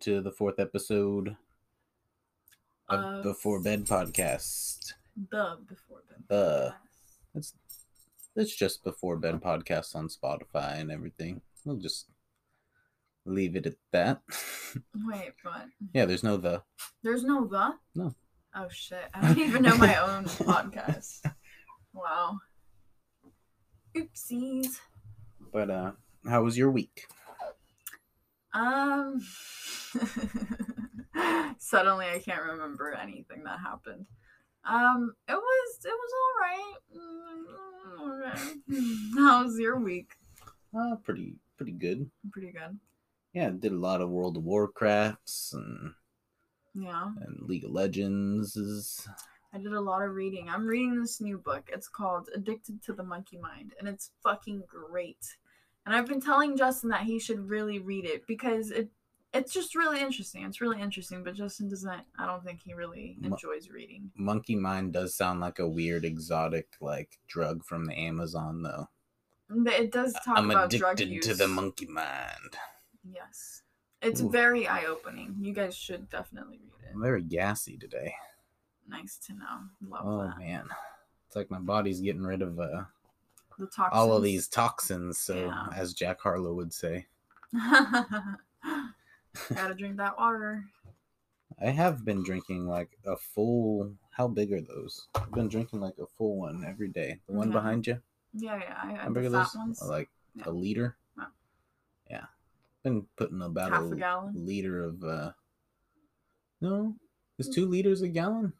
to the fourth episode of Before Bed podcast. The before bed. The. podcast. It's it's just Before Bed podcast on Spotify and everything. We'll just leave it at that. Wait, what? yeah, there's no the. There's no the? No. Oh shit. I don't even know my own podcast. Wow. Oopsies. But uh, how was your week? Um suddenly I can't remember anything that happened. Um it was it was alright. Mm, How was your week? Uh, pretty pretty good. Pretty good. Yeah, did a lot of World of Warcrafts and Yeah. and League of Legends. Is... I did a lot of reading. I'm reading this new book. It's called Addicted to the Monkey Mind, and it's fucking great. And I've been telling Justin that he should really read it because it it's just really interesting. It's really interesting, but Justin doesn't I don't think he really enjoys reading. Monkey Mind does sound like a weird exotic like drug from the Amazon though. But It does talk I'm about drug addicted use. to the monkey mind. Yes. It's Ooh. very eye-opening. You guys should definitely read it. I'm very gassy today. Nice to know. Love Oh that. man. It's like my body's getting rid of uh, The toxins. all of these toxins, so Yeah. as Jack Harlow would say. Gotta drink that water. I have been drinking like a full how big are those? I've been drinking like a full one every day. The one behind you? Yeah, yeah. I, I How big are those? ones. Like Yeah. a liter? Wow. Yeah. Been putting about Half a, a gallon. liter of uh No. Is two liters a gallon?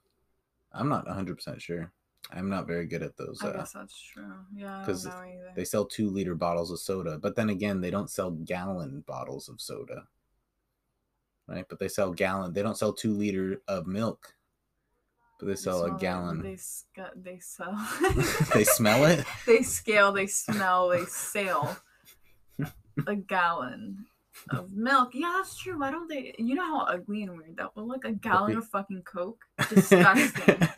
I'm not 100% sure. I'm not very good at those. I Uh, guess that's true. Yeah, I 'cause don't either. they sell two liter bottles of soda, but then again, they don't sell gallon bottles of soda. Right? But they sell gallon. They don't sell two liter of milk, but they They sell smell a it, gallon. They sc- they sell. they smell it. they scale. They smell. They sail. a gallon of milk. Yeah, that's true. Why don't they? You know how ugly and weird that would look? A gallon of fucking Coke. Disgusting.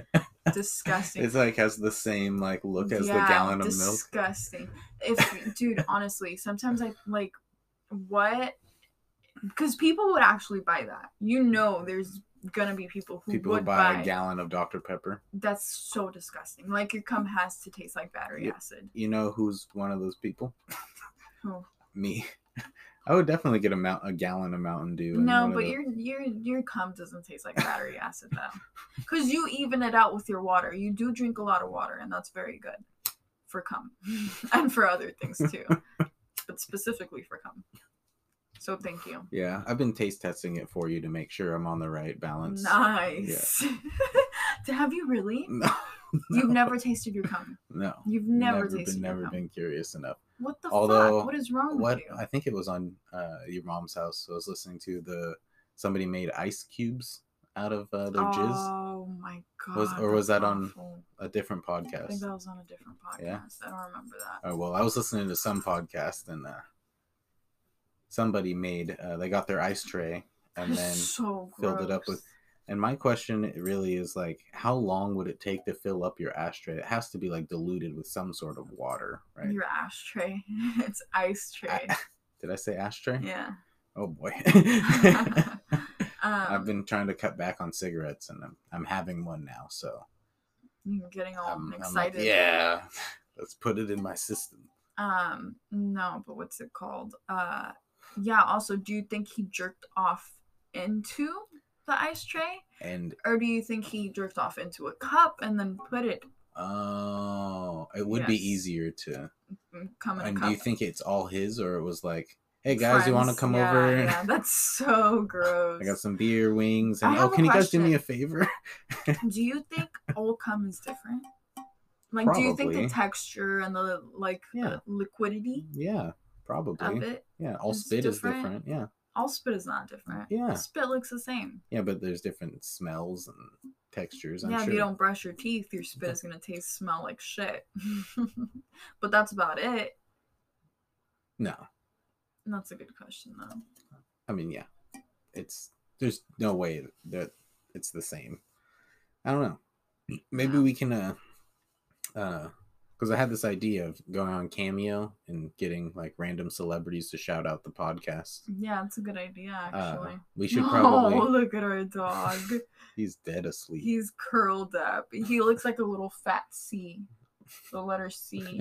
Disgusting. it's like has the same like look as the gallon of milk. Disgusting. If dude, honestly, sometimes I like what because people would actually buy that. You know, there's gonna be people who People would buy, buy. a gallon of Dr Pepper. That's so disgusting. Like your cum has to taste like battery Yeah. acid. You know who's one of those people? Who? Me. I would definitely get a mount a gallon of Mountain Dew. No, but your your your cum doesn't taste like battery acid though, because you even it out with your water. You do drink a lot of water, and that's very good for cum and for other things too, but specifically for cum. So thank you. Yeah, I've been taste testing it for you to make sure I'm on the right balance. Nice. Have you really? No, You've never tasted your cum. no. You've never, been, tasted never your cum. been curious enough. What the Although, fuck? What is wrong What with you? I think it was on uh, your mom's house. So I was listening to the somebody made ice cubes out of uh, their jizz. Oh my god. Was- or was that on. A different podcast? I think that was on a different podcast. Yeah? I don't remember that. Oh well, I was listening to some podcast and uh, somebody made uh, they got their ice tray and then so filled it up with and my question really is like how long would it take to fill up your ashtray it has to be like diluted with some sort of water right your ashtray. it's ice tray. did i say ashtray yeah. oh boy Um, i've been trying to cut back on cigarettes and i'm, I'm having one now so getting all I'm, I'm like, excited. yeah let's put it in my system Um, no, but what's it called? Uh, yeah. Also, do you think he jerked off into the ice tray, and or do you think he jerked off into a cup and then put it oh it would be easier to mm, come in a and do you think it's all his or it was like hey guys you want to come Yeah, over Yeah, that's so gross. I got some beer, wings, and oh, can you guys do me a favor? Do you think all cum is different? Like, do you think the texture and the like Yeah. liquidity Yeah, of probably. it? Yeah, all is spit is different? different. Yeah, All spit is not different. Yeah. spit looks the same. yeah, but there's different smells and textures. I'm yeah, sure. if you don't brush your teeth, your spit is gonna taste smell like shit. but that's about it. No, that's a good question though. I mean, yeah, it's there's no way that it's the same. I don't know. Maybe Yeah. we can uh uh because I had this idea of going on Cameo and getting like random celebrities to shout out the podcast. Yeah, it's a good idea actually. Uh, we should probably. Oh, look at our dog. He's dead asleep. He's curled up. He looks like a little fat C. The letter C.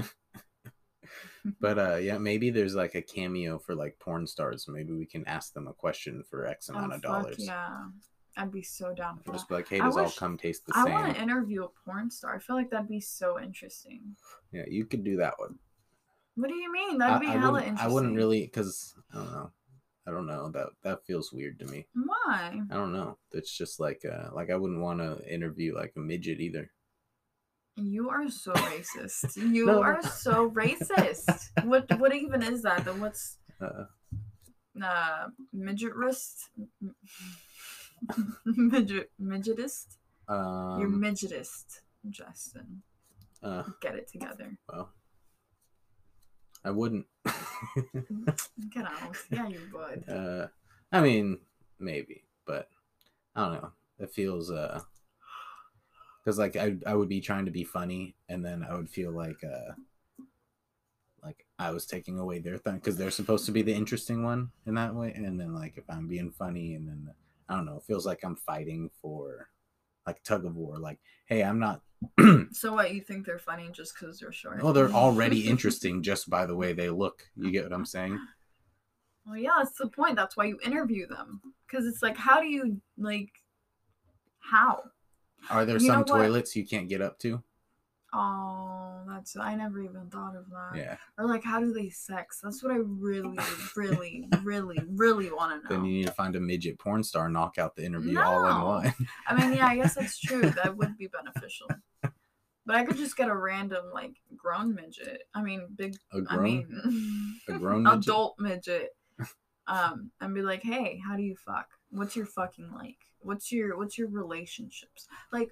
But uh, yeah, maybe there's like a cameo for like porn stars. Maybe we can ask them a question for X amount oh, of dollars. yeah. I'd be so down for that. just be like, hey, I does all come taste the I same? I want to interview a porn star. I feel like that'd be so interesting. Yeah, you could do that one. What do you mean? That'd be I, I hella interesting. I wouldn't really, because I don't know. I don't know. That that feels weird to me. Why? I don't know. It's just like uh like I wouldn't want to interview like a midget either. You are so racist. You No. are so racist. What what even is that? Then what's Uh, uh midget wrist? midget midgetist? You're um, midgetist, Justin. uh, Get it together. well, I wouldn't. Get out. Yeah, you would. uh, I mean, maybe, but I don't know. It feels uh, because like I I would be trying to be funny, and then I would feel like uh, like I was taking away their thing because they're supposed to be the interesting one in that way, and then like if I'm being funny, and then I don't know, it feels like I'm fighting for like tug of war. Like, hey, I'm not. So what you think they're funny just because they're short? Oh, they're already interesting just by the way they look. You get what I'm saying? Well, yeah, that's the point. That's why you interview them. Because it's like, how do you like? How? Are there You some what? toilets you can't get up to? Oh, that's I never even thought of that. Yeah. Or like, how do they sex? That's what I really, really, really, really want to know. Then you need to find a midget porn star, knock out the interview all in one. I mean, yeah, I guess that's true. That would be beneficial. But I could just get a random like grown midget. I mean, big. A I grown, mean, a grown midget? adult midget. Um, and be like, hey, how do you fuck? What's your fucking like? What's your what's your relationships like?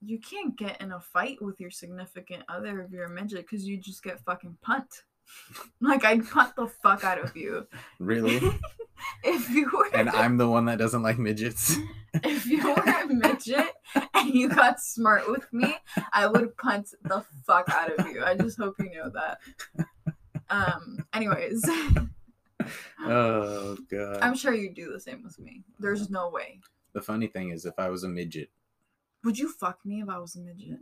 You can't get in a fight with your significant other if you're a midget because you just get fucking punt. like I'd punt the fuck out of you Really? if you were and I'm the one that doesn't like midgets. if you were a midget and you got smart with me, I would punt the fuck out of you. I just hope you know that. Um. Anyways, oh god. I'm sure you'd do the same with me. There's no way. the funny thing is, if I was a midget, Would you fuck me if I was a midget?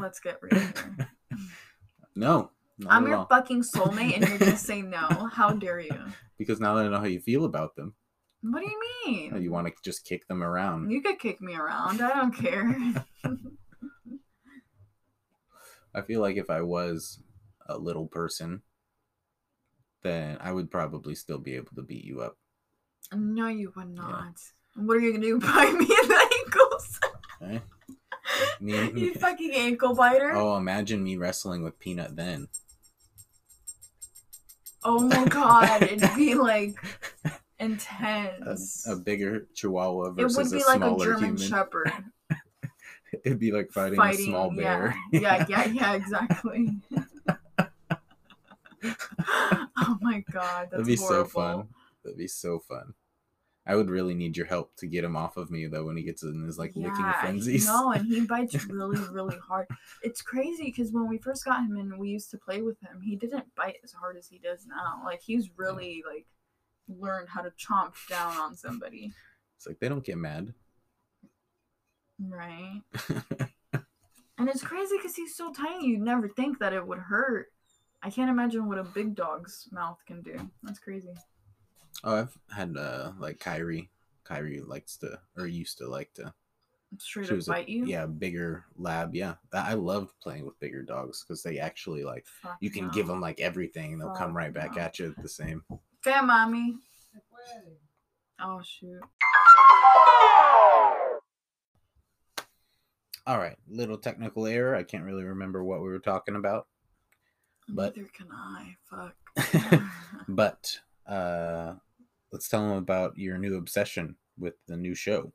Let's get real here. no, I'm your all. fucking soulmate, and you're gonna say no. How dare you? because now that I know how you feel about them, What do you mean? Oh, you want to just kick them around. You could kick me around. I don't care. I feel like if I was a little person, then I would probably still be able to beat you up. no, you would not. What are you gonna do? Bite me in the ankles? Okay? Me, you fucking ankle biter. oh, imagine me wrestling with Peanut then. Oh my god, it'd be like intense. a bigger Chihuahua it versus would be a like a smaller German human. Shepherd It'd be like fighting, fighting. a small bear. Yeah, yeah, yeah, yeah, exactly. oh my god, that's That'd be horrible. so fun. That'd be so fun. I would really need your help to get him off of me though when he gets in his like licking frenzies. No, and he bites really, really hard. It's crazy because when we first got him and we used to play with him, he didn't bite as hard as he does now. Like he's really like learned how to chomp down on somebody, It's like they don't get mad. right? And it's crazy because he's so tiny. You'd never think that it would hurt. I can't imagine what a big dog's mouth can do. That's crazy. Oh, I've had uh like Kyrie. Kyrie likes to or used to like to. Straight She up was a, you. yeah, bigger lab. Yeah, I love playing with bigger dogs because they actually like Fuck you can no. give them like everything and they'll come right back no. at you the same. Okay, mommy. Oh shoot. All right, little technical error. I can't really remember what we were talking about, But- Neither can I. Fuck. but uh let's tell them about your new obsession with the new show.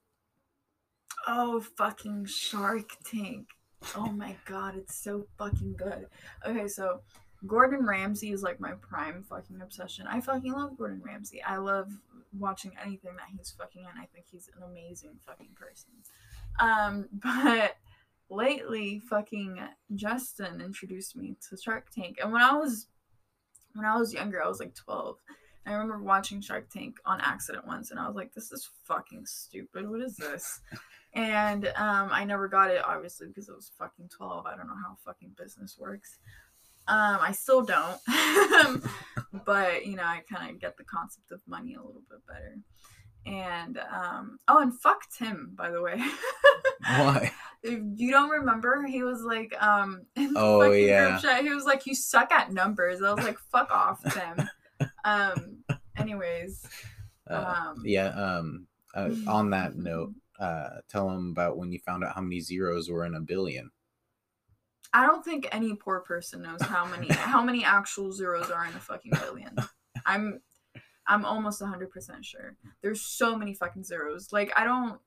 oh, fucking Shark Tank. Oh my god, it's so fucking good. Okay, so Gordon Ramsay is like my prime fucking obsession. I fucking love Gordon Ramsay. I love watching anything that he's fucking in. I think he's an amazing fucking person. Um, but lately fucking Justin introduced me to Shark Tank. And when I was when I was younger, I was like 12. I remember watching Shark Tank on accident once and I was like, this is fucking stupid. What is this? and um, I never got it, obviously, because it was fucking 12. I don't know how fucking business works. Um, I still don't. but, you know, I kind of get the concept of money a little bit better. And, um, oh, and fuck Tim, by the way. Why? If you don't remember, he was like, um, in the Oh, yeah. he was like, you suck at numbers. I was like, fuck off, Tim. Um, anyways, Uh, um, yeah. Um. Uh, on that note, uh, tell them about when you found out how many zeros were in a billion. I don't think any poor person knows how many how many actual zeros are in a fucking billion. I'm I'm almost 100% sure. There's so many fucking zeros. Like I don't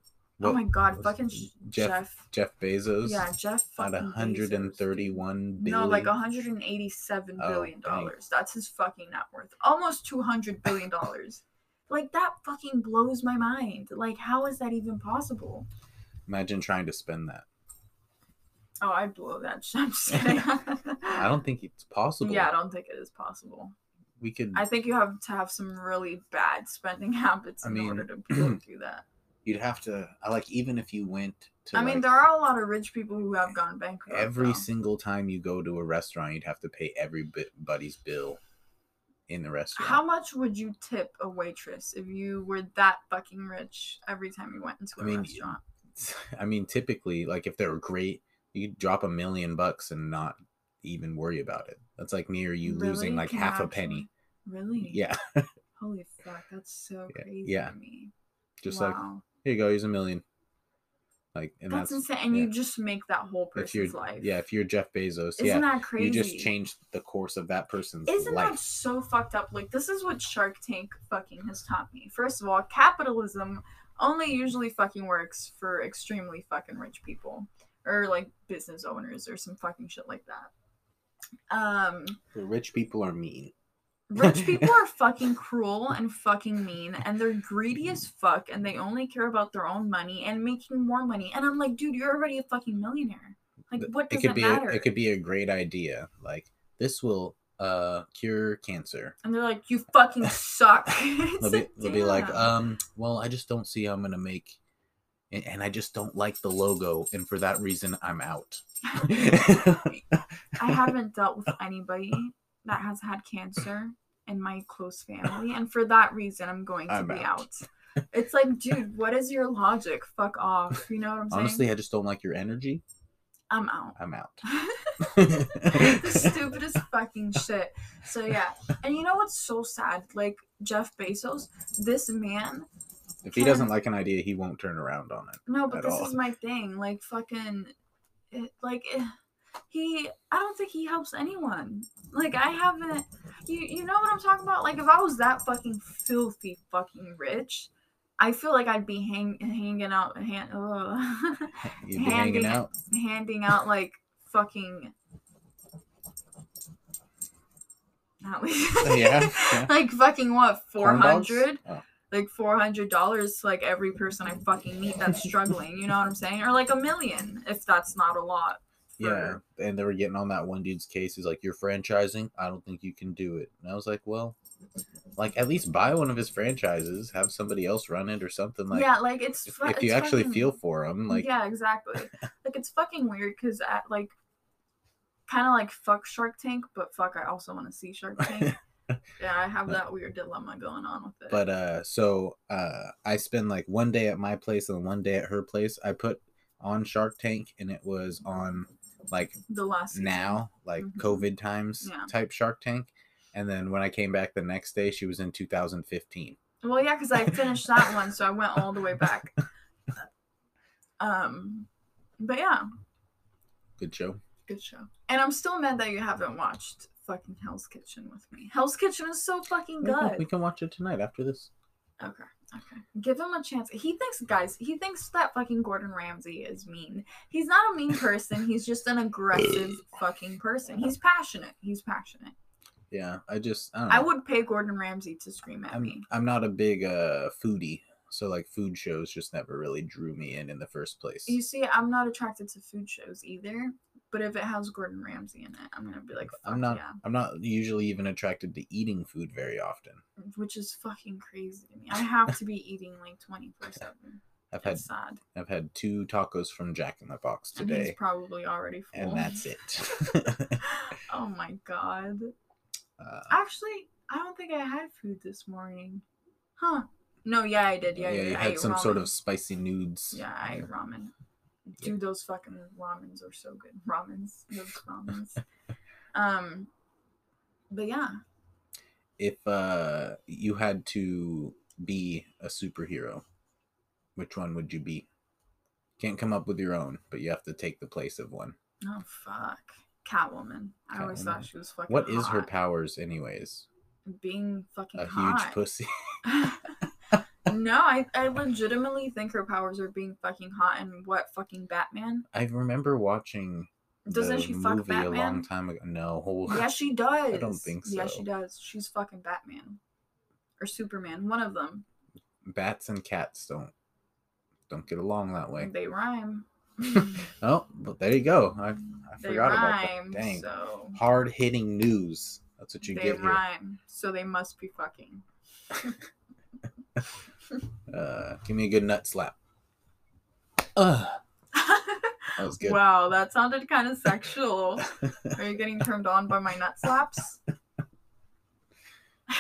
Oh my god, fucking? Jeff, Jeff Jeff Bezos. Yeah, Jeff At fucking 131 Bezos. billion. No, like 187 Oh, billion dollars. That's his fucking net worth. Almost 200 billion dollars. like that fucking blows my mind. Like how is that even possible? Imagine trying to spend that. Oh, I blow that shit. I'm just kidding. I don't think it's possible. Yeah, I don't think it is possible. We could. I think you have to have some really bad spending habits I in mean, order to be able to do that. You'd have to. I like even if you went to. I mean, like, there are a lot of rich people who have gone bankrupt. every though. single time you go to a restaurant, you'd have to pay everybody's bill in the restaurant. How much would you tip a waitress if you were that fucking rich every time you went into a I mean, restaurant? I mean, typically, like if they were great, you drop a million bucks and not even worry about it. That's like near you losing like Can half a penny. Really? Yeah, Holy fuck, that's so Yeah, crazy yeah. to me. just like wow. Here you go, here's a million. Like, and that's, that's, insane. And yeah. you just make that whole person's life. yeah, if you're Jeff Bezos, Isn't yeah, that crazy? you just changed the course of that person's Isn't that so fucked up? Like, this is what Shark Tank fucking has taught me. First of all, capitalism only usually fucking works for extremely fucking rich people or like business owners or some fucking shit like that. Um, The rich people are mean. Rich people are fucking cruel and fucking mean and they're greedy as fuck and they only care about their own money and making more money. And I'm like, dude, you're already a fucking millionaire. Like, what it does could it be matter? A, it could be a great idea. Like this will uh cure cancer. and they're like, you fucking suck. They'll be, like, they'll be like, um, well, I just don't see how I'm gonna make, and, and I just don't like the logo, and for that reason, I'm out. I haven't dealt with anybody that has had cancer in my close family, and for that reason, I'm going to I'm be out. out. It's like, dude, what is your logic? Fuck off. You know what I'm saying? Honestly, I just don't like your energy. I'm out. I'm out. the stupidest fucking shit. So yeah, and you know what's so sad? Like Jeff Bezos, this man. if he doesn't like an idea, he won't turn around on it. No, but this all. is my thing. Like fucking, it, like eh, he. I don't think he helps anyone. Like I haven't. You you know what I'm talking about? Like if I was that fucking filthy fucking rich. I feel like I'd be hang, hanging out, hand, be hanging Handing- out. handing out like fucking. Yeah, yeah. like fucking what four Corn dogs? hundred? Oh. Like four hundred dollars to like every person I fucking meet that's struggling. You know what I'm saying? Or like a million if that's not a lot. Yeah, and they were getting on that one dude's case. He's like, "You're franchising. I don't think you can do it." And I was like, "Well, like at least buy one of his franchises, have somebody else run it or something." Like, yeah, like it's if, fu- if you it's actually fucking- feel for him, like, yeah, exactly. like it's fucking weird because at like kind of like fuck Shark Tank, but fuck, I also want to see Shark Tank. yeah, I have that weird dilemma going on with it. but uh, so uh, I spend like one day at my place and one day at her place. I put on Shark Tank, and it was on like the last season. now, like Mhm. COVID times Yeah. type Shark Tank. And then when I came back the next day, she was in 2015. Well, yeah, because I finished that one, so I went all the way back. Um, but yeah, Good show. good show. And I'm still mad that you haven't watched fucking Hell's Kitchen with me. Hell's Kitchen is so fucking We can, good. we can watch it tonight after this. Okay, okay. Give him a chance. He thinks, guys, he thinks that fucking Gordon Ramsay is mean. He's not a mean person. He's just an aggressive fucking person. He's passionate. He's passionate. Yeah, I just I, don't I would pay Gordon Ramsay to scream at I'm me. I'm not a big uh foodie, so like food shows just never really drew me in in the first place. You see, I'm not attracted to food shows either. But if it has Gordon Ramsay in it, I'm gonna be like, fuck I'm not. yeah. I'm not usually even attracted to eating food very often. Which is fucking crazy to me. I have to be eating like 24 7. I've had sad. I've had two tacos from Jack in the Box And he's today, probably already full. and that's it. oh my god. uh, Actually, I don't think I had food this morning. Huh. No, yeah, I did. Yeah, yeah, you I had some sort of spicy nudes. Yeah, I ate ramen. Dude, those fucking ramens are so good. Ramens. Those ramens. um, but yeah. If uh you had to be a superhero, which one would you be? Can't come up with your own, but you have to take the place of one. Oh, fuck. Catwoman. I always thought she was fucking What is her powers, anyways? Being fucking A hot. huge pussy. no, I, I legitimately think her powers are being fucking hot and what fucking Batman? I remember watching Doesn't she fuck movie a long Batman? time ago. No, Yeah, she does. I don't think so. Yeah, she does. She's fucking Batman. Or Superman. One of them. bats and cats don't don't get along that way. They rhyme. Oh, well, there you go. I, I they forgot rhyme. about that. Dang, So hard hitting news. That's what you they get here. rhyme. So they must be fucking. Uh, give me a good nut slap. Ugh, that was good. wow, that sounded kind of sexual. Are you getting turned on by my nut slaps?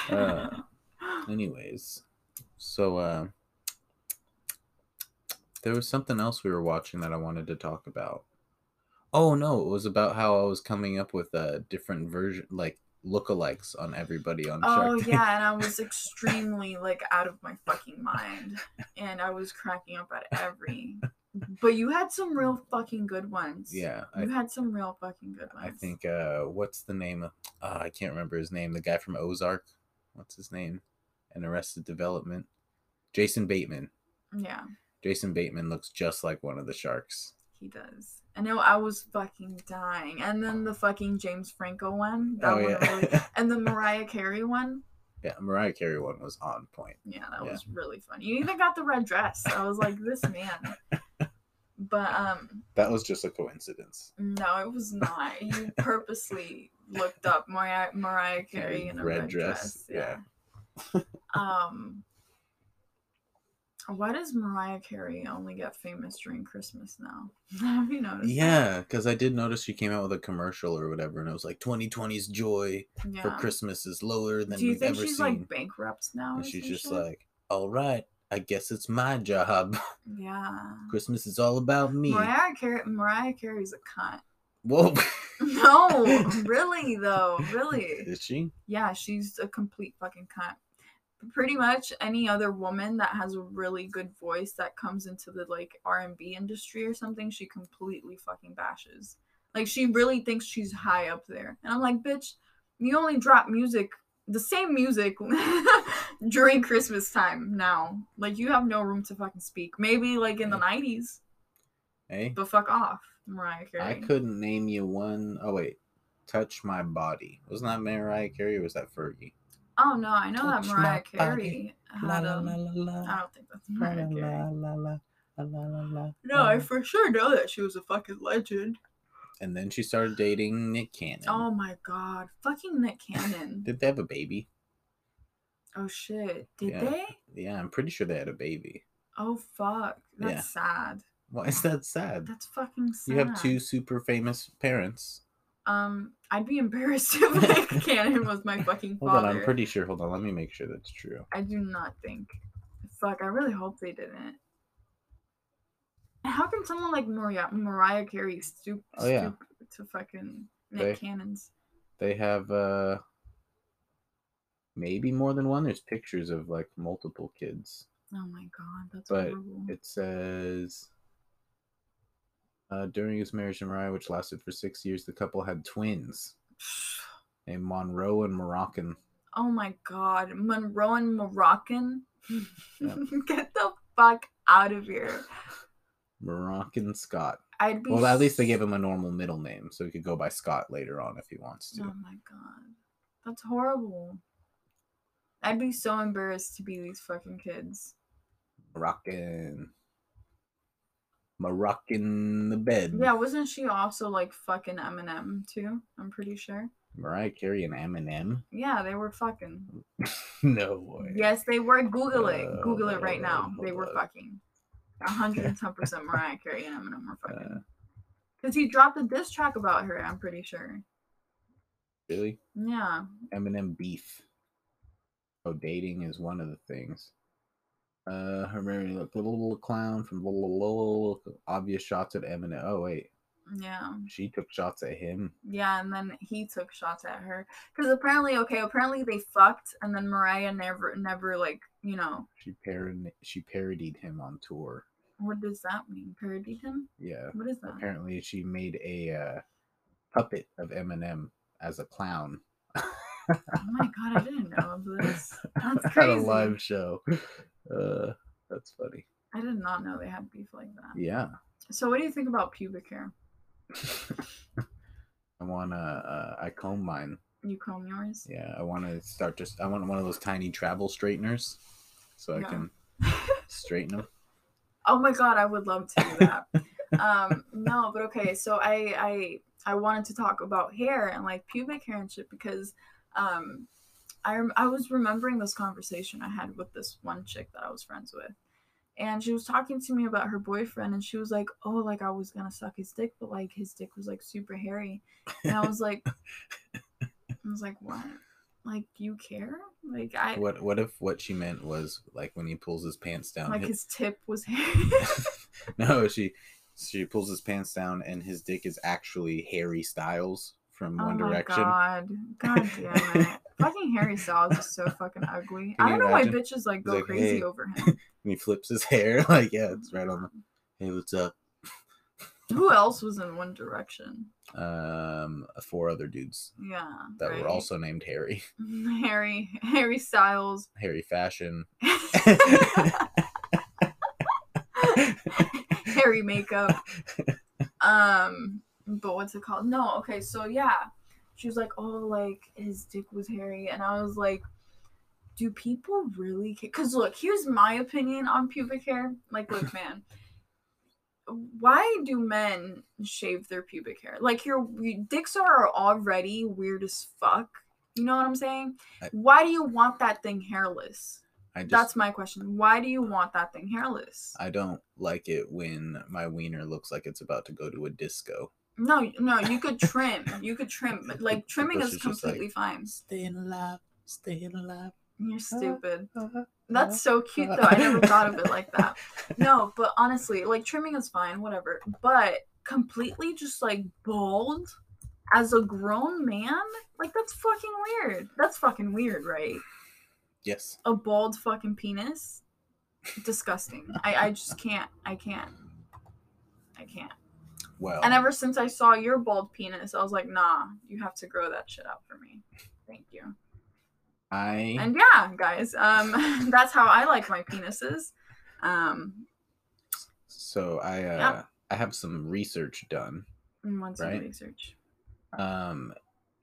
Uh, anyways, so uh, there was something else we were watching that I wanted to talk about. Oh no, it was about how I was coming up with a different version, like lookalikes on everybody on Oh Shark Tank. yeah, and I was extremely like out of my fucking mind, and I was cracking up at every. But you had some real fucking good ones. yeah. I, you had some real fucking good ones. I think uh, what's the name of? Uh, I can't remember his name. The guy from Ozark. What's his name? And Arrested Development. Jason Bateman. Yeah, Jason Bateman looks just like one of the sharks. he does. I know I was fucking dying, and then the fucking James Franco one. That oh one yeah. really, and the Mariah Carey one. yeah, Mariah Carey one was on point. Yeah, that Yeah. was really funny. You even got the red dress. I was like, this man. But um, That was just a coincidence. no, it was not. You purposely looked up Mariah, Mariah Carey in a red, dress. yeah. um, why does Mariah Carey only get famous during Christmas now? Have you noticed? Yeah, because I did notice she came out with a commercial or whatever, and it was like 2020's joy Yeah. for Christmas is lower than Do you we've think ever she's seen. like bankrupt now? and she's just shit? like, all right, I guess it's my job. yeah. Christmas is all about me. Mariah Carey. Mariah Carey's a cunt. Whoa. No, really though, really. Is she? Yeah, she's a complete fucking cunt. Pretty much any other woman that has a really good voice that comes into the like R and B industry or something, she completely fucking bashes. Like she really thinks she's high up there, and I'm like, bitch, you only drop music, the same music during Christmas time now. Like you have no room to fucking speak. Maybe like in the '90s, Hey, but fuck off, Mariah Carey. I couldn't name you one oh wait, touch my body. Wasn't that Mariah Carey or was that Fergie? Oh no, I know Touch that my Mariah body. Carey La had la a. la la la. I don't think that's La Mariah la Carey. la la la la la la la. No, I la. for sure know that she was a fucking legend. And then she started dating Nick Cannon. Oh my god, fucking Nick Cannon. Did they have a baby? oh shit, did Yeah. they? Yeah, I'm pretty sure they had a baby. Oh fuck, that's Yeah. sad. Why is that sad? That's fucking sad. You have two super famous parents. Um, I'd be embarrassed if Nick Cannon was my fucking Hold on, I'm pretty sure. Hold on, let me make sure that's true. I do not think. Fuck, I really hope they didn't. How can someone like Mariah, Mariah Carey stoop, Oh, yeah. to fucking Nick They- Cannon's? They have uh maybe more than one. There's pictures of like multiple kids. Oh my god, that's But horrible. It says uh, during his marriage to Mariah, which lasted for six years, the couple had twins named Monroe and Moroccan. Oh my god, Monroe and Moroccan. Yep. Get the fuck out of here. Moroccan Scott. I'd be Well, at least they gave him a normal middle name, so he could go by Scott later on if he wants to. Oh my god. That's horrible. I'd be so embarrassed to be these fucking kids. Moroccan. Moroccan the bed. Yeah, wasn't she also like fucking Eminem too? I'm pretty sure. Mariah Carey and Eminem. Yeah, they were fucking. no way. Yes, they were. Google it. Uh, Google it right now. They were fucking. 110% Mariah Carey and Eminem were Uh, fucking. Because he dropped a diss track about her, I'm pretty sure. really? Yeah. Eminem beef. Oh, dating is one of the things. Uh, her very look little, little clown from little, little, obvious shots at Eminem. Oh wait, Yeah. she took shots at him. Yeah, and then he took shots at her. Because apparently, okay, apparently they fucked, and then Mariah never, never, like, you know, She parod she parodied him on tour. what does that mean? Parodied him? Yeah. What is that? Apparently, she made a uh, puppet of Eminem as a clown. Oh my god, I didn't know of this. That's crazy. At a live show. Uh, that's funny. I did not know they had beef like that. Yeah. So, what do you think about pubic hair? I wanna. Uh, I comb mine. You comb yours? Yeah, I want to start just. I want one of those tiny travel straighteners, so I can straighten them. Oh my god, I would love to do that. um, no, but okay, so I I I wanted to talk about hair and like pubic hair and shit because um I rem- I was remembering this conversation I had with this one chick that I was friends with. And she was talking to me about her boyfriend and she was like, "Oh, like I was going to suck his dick, but like his dick was like super hairy." And I was like I was like, "What? Like you care?" Like I What What if what she meant was like when he pulls his pants down? like hi- his tip was hairy. no, she she pulls his pants down and his dick is actually Harry Styles from One oh Direction. My God. God damn it. Fucking Harry Styles is so fucking ugly. I don't know why imagine? bitches like He's go like, crazy "Hey." over him. And he flips his hair like yeah, it's right on. The, hey, what's up? Who else was in One Direction? Um, four other dudes Yeah. that right? were also named Harry. Harry Harry Styles. Harry Fashion. Harry makeup. Um but what's it called? No, okay, so yeah. She was like, Oh, like his dick was hairy and I was like do people really care? Because look, here's my opinion on pubic hair. Like, look, man, why do men shave their pubic hair? Like, your, your dicks are already weird as fuck. You know what I'm saying? I- Why do you want that thing hairless? I just That's my question. Why do you want that thing hairless? I don't like it when my wiener looks like it's about to go to a disco. No, no, you could trim. You could trim. but, Like, trimming This is is just like- completely fine. Staying alive, staying alive. You're stupid. That's so cute though. I never thought of it like that. No, but honestly, like trimming is fine, whatever. But completely just like bald as a grown man, like that's fucking weird. That's fucking weird, right? Yes. A bald fucking penis. Disgusting. I I just can't. I can't. I can't. Well, And ever since I saw your bald penis, I was like, nah, you have to grow that shit out for me. Thank you. I And yeah, guys, um, that's how I like my penises. Um, so I uh Yeah. I have some research done. and want some Right. research. Um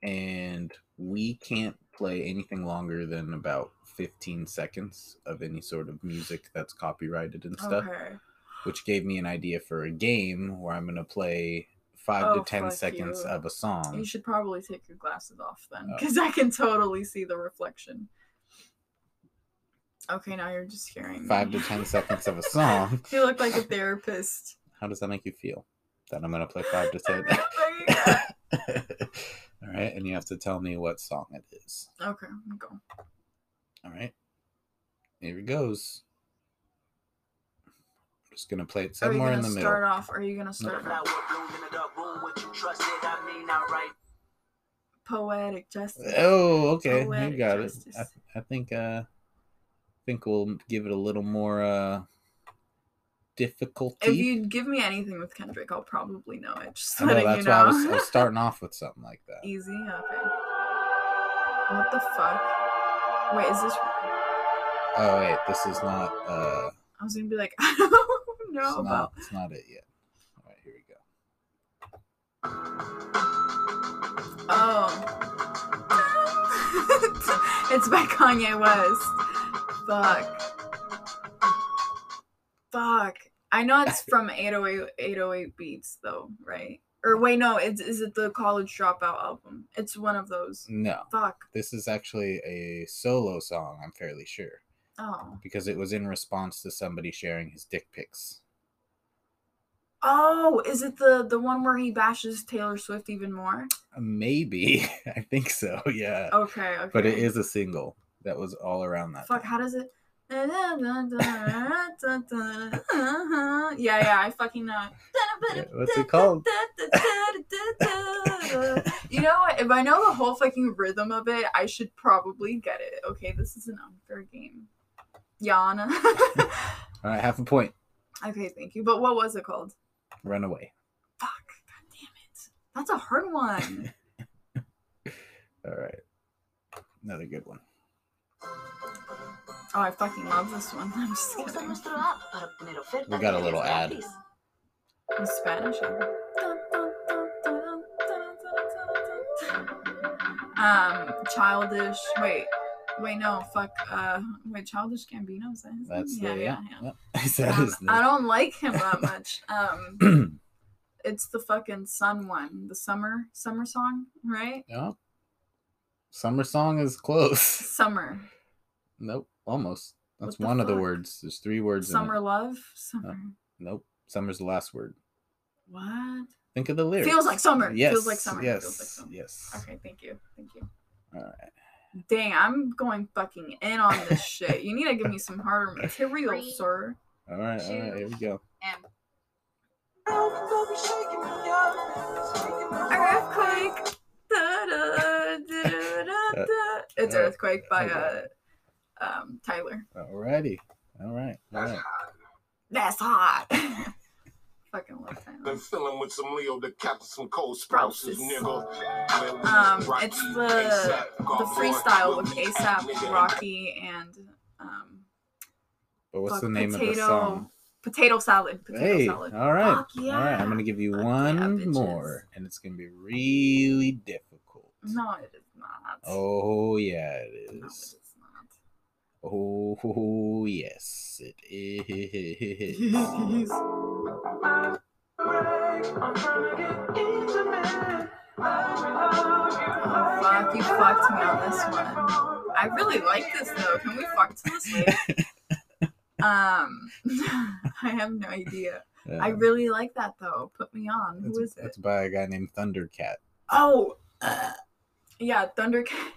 and we can't play anything longer than about 15 seconds of any sort of music that's copyrighted and stuff, Okay. Which gave me an idea for a game where I'm going to play 5 Oh, to 10 seconds you. of a song. You should probably take your glasses off then, Oh. because I can totally see the reflection. Okay, now you're just scaring me. 5 to 10 seconds of a song. you look like a therapist. How does that make you feel? That I'm going to play 5 to 10 okay, All right, and you have to tell me what song it is. Okay, go. All right, here it goes. I'm just gonna play it Are you gonna in the start middle. off? Or are you gonna start No. off? Poetic justice. Oh, okay, you Poetic got it. I, I think uh, I think we'll give it a little more uh difficulty. If you give me anything with Kendrick, I'll probably know it. Just I know letting that's you why know. I was, I was starting off with something like that. Easy. Okay. What the fuck? Wait, is this? Oh wait, this is not uh, I was gonna be like, I don't know it's about. not, it's not it yet. All right, here we go. Oh. it's by Kanye West. Fuck. Fuck. I know it's from 808, 808 Beats, though, right? Or wait, no, it's, is it the College Dropout album? It's one of those. No, Fuck. this is actually a solo song. I'm fairly sure Oh. because it was in response to somebody sharing his dick pics. Oh, is it the the one where he bashes Taylor Swift even more? Uh, maybe I think so. Yeah, Okay, okay. but it is a single that was all around that. Fuck, time. how does it? Uh-huh. yeah, yeah, I fucking know. Yeah, what's it called? You know what? If I know the whole fucking rhythm of it, I should probably get it. Okay, this is an unfair game. Yana. All right, half a point. okay, thank you. But what was it called? Runaway. Fuck. God damn it. That's a hard one. All right, another good one. Oh, I fucking love this one. I'm just kidding. nuestro app para obtener ofertas We got a little ad. In Spanish. Um, childish. Wait, wait, no, fuck. Uh, wait, childish Gambino. Is that his That's name? the yeah. Yep. Is that Um, his I don't like him that much. Um, it's the fucking sun one, the summer summer song, right? Yeah. Summer song is close. Summer, Nope, almost. That's one of the words. There's three words. in it. summer love, summer. Nope. Summer's the last word. What? Think of the lyrics. Feels like summer. Yes. Feels like summer. Yes. Feels like summer. Yes. Okay, thank you, thank you. All right. Dang, I'm going fucking in on this shit. You need to give me some harder material, Three. sir. All right. All right. Here we go. And Earthquake. Da, da, da. It's Earthquake by uh, um, Tyler. All righty. All right. All right. That's hot. Fucking love Been Tyler. feeling with some Leo the Captain, some cold sprouses, Sprouses. nigga. Um, it's the the freestyle with ASAP. Rocky, and um, But what's the name of the potato- song? Potato salad. Potato Hey. salad. All right. Fuck All right. I'm gonna give you Fuck one bitches. more, and it's gonna be really difficult. No, it is not. Oh yeah, it No, it is. Is not. Oh yes, it is. Oh, fuck, you fucked me on this one. I really like this though. Can we fuck to this later? um, I have no idea. I Uh, really like that though. Put me on. Who is it? it's by a guy named Thundercat. Oh, uh, yeah, Thundercat.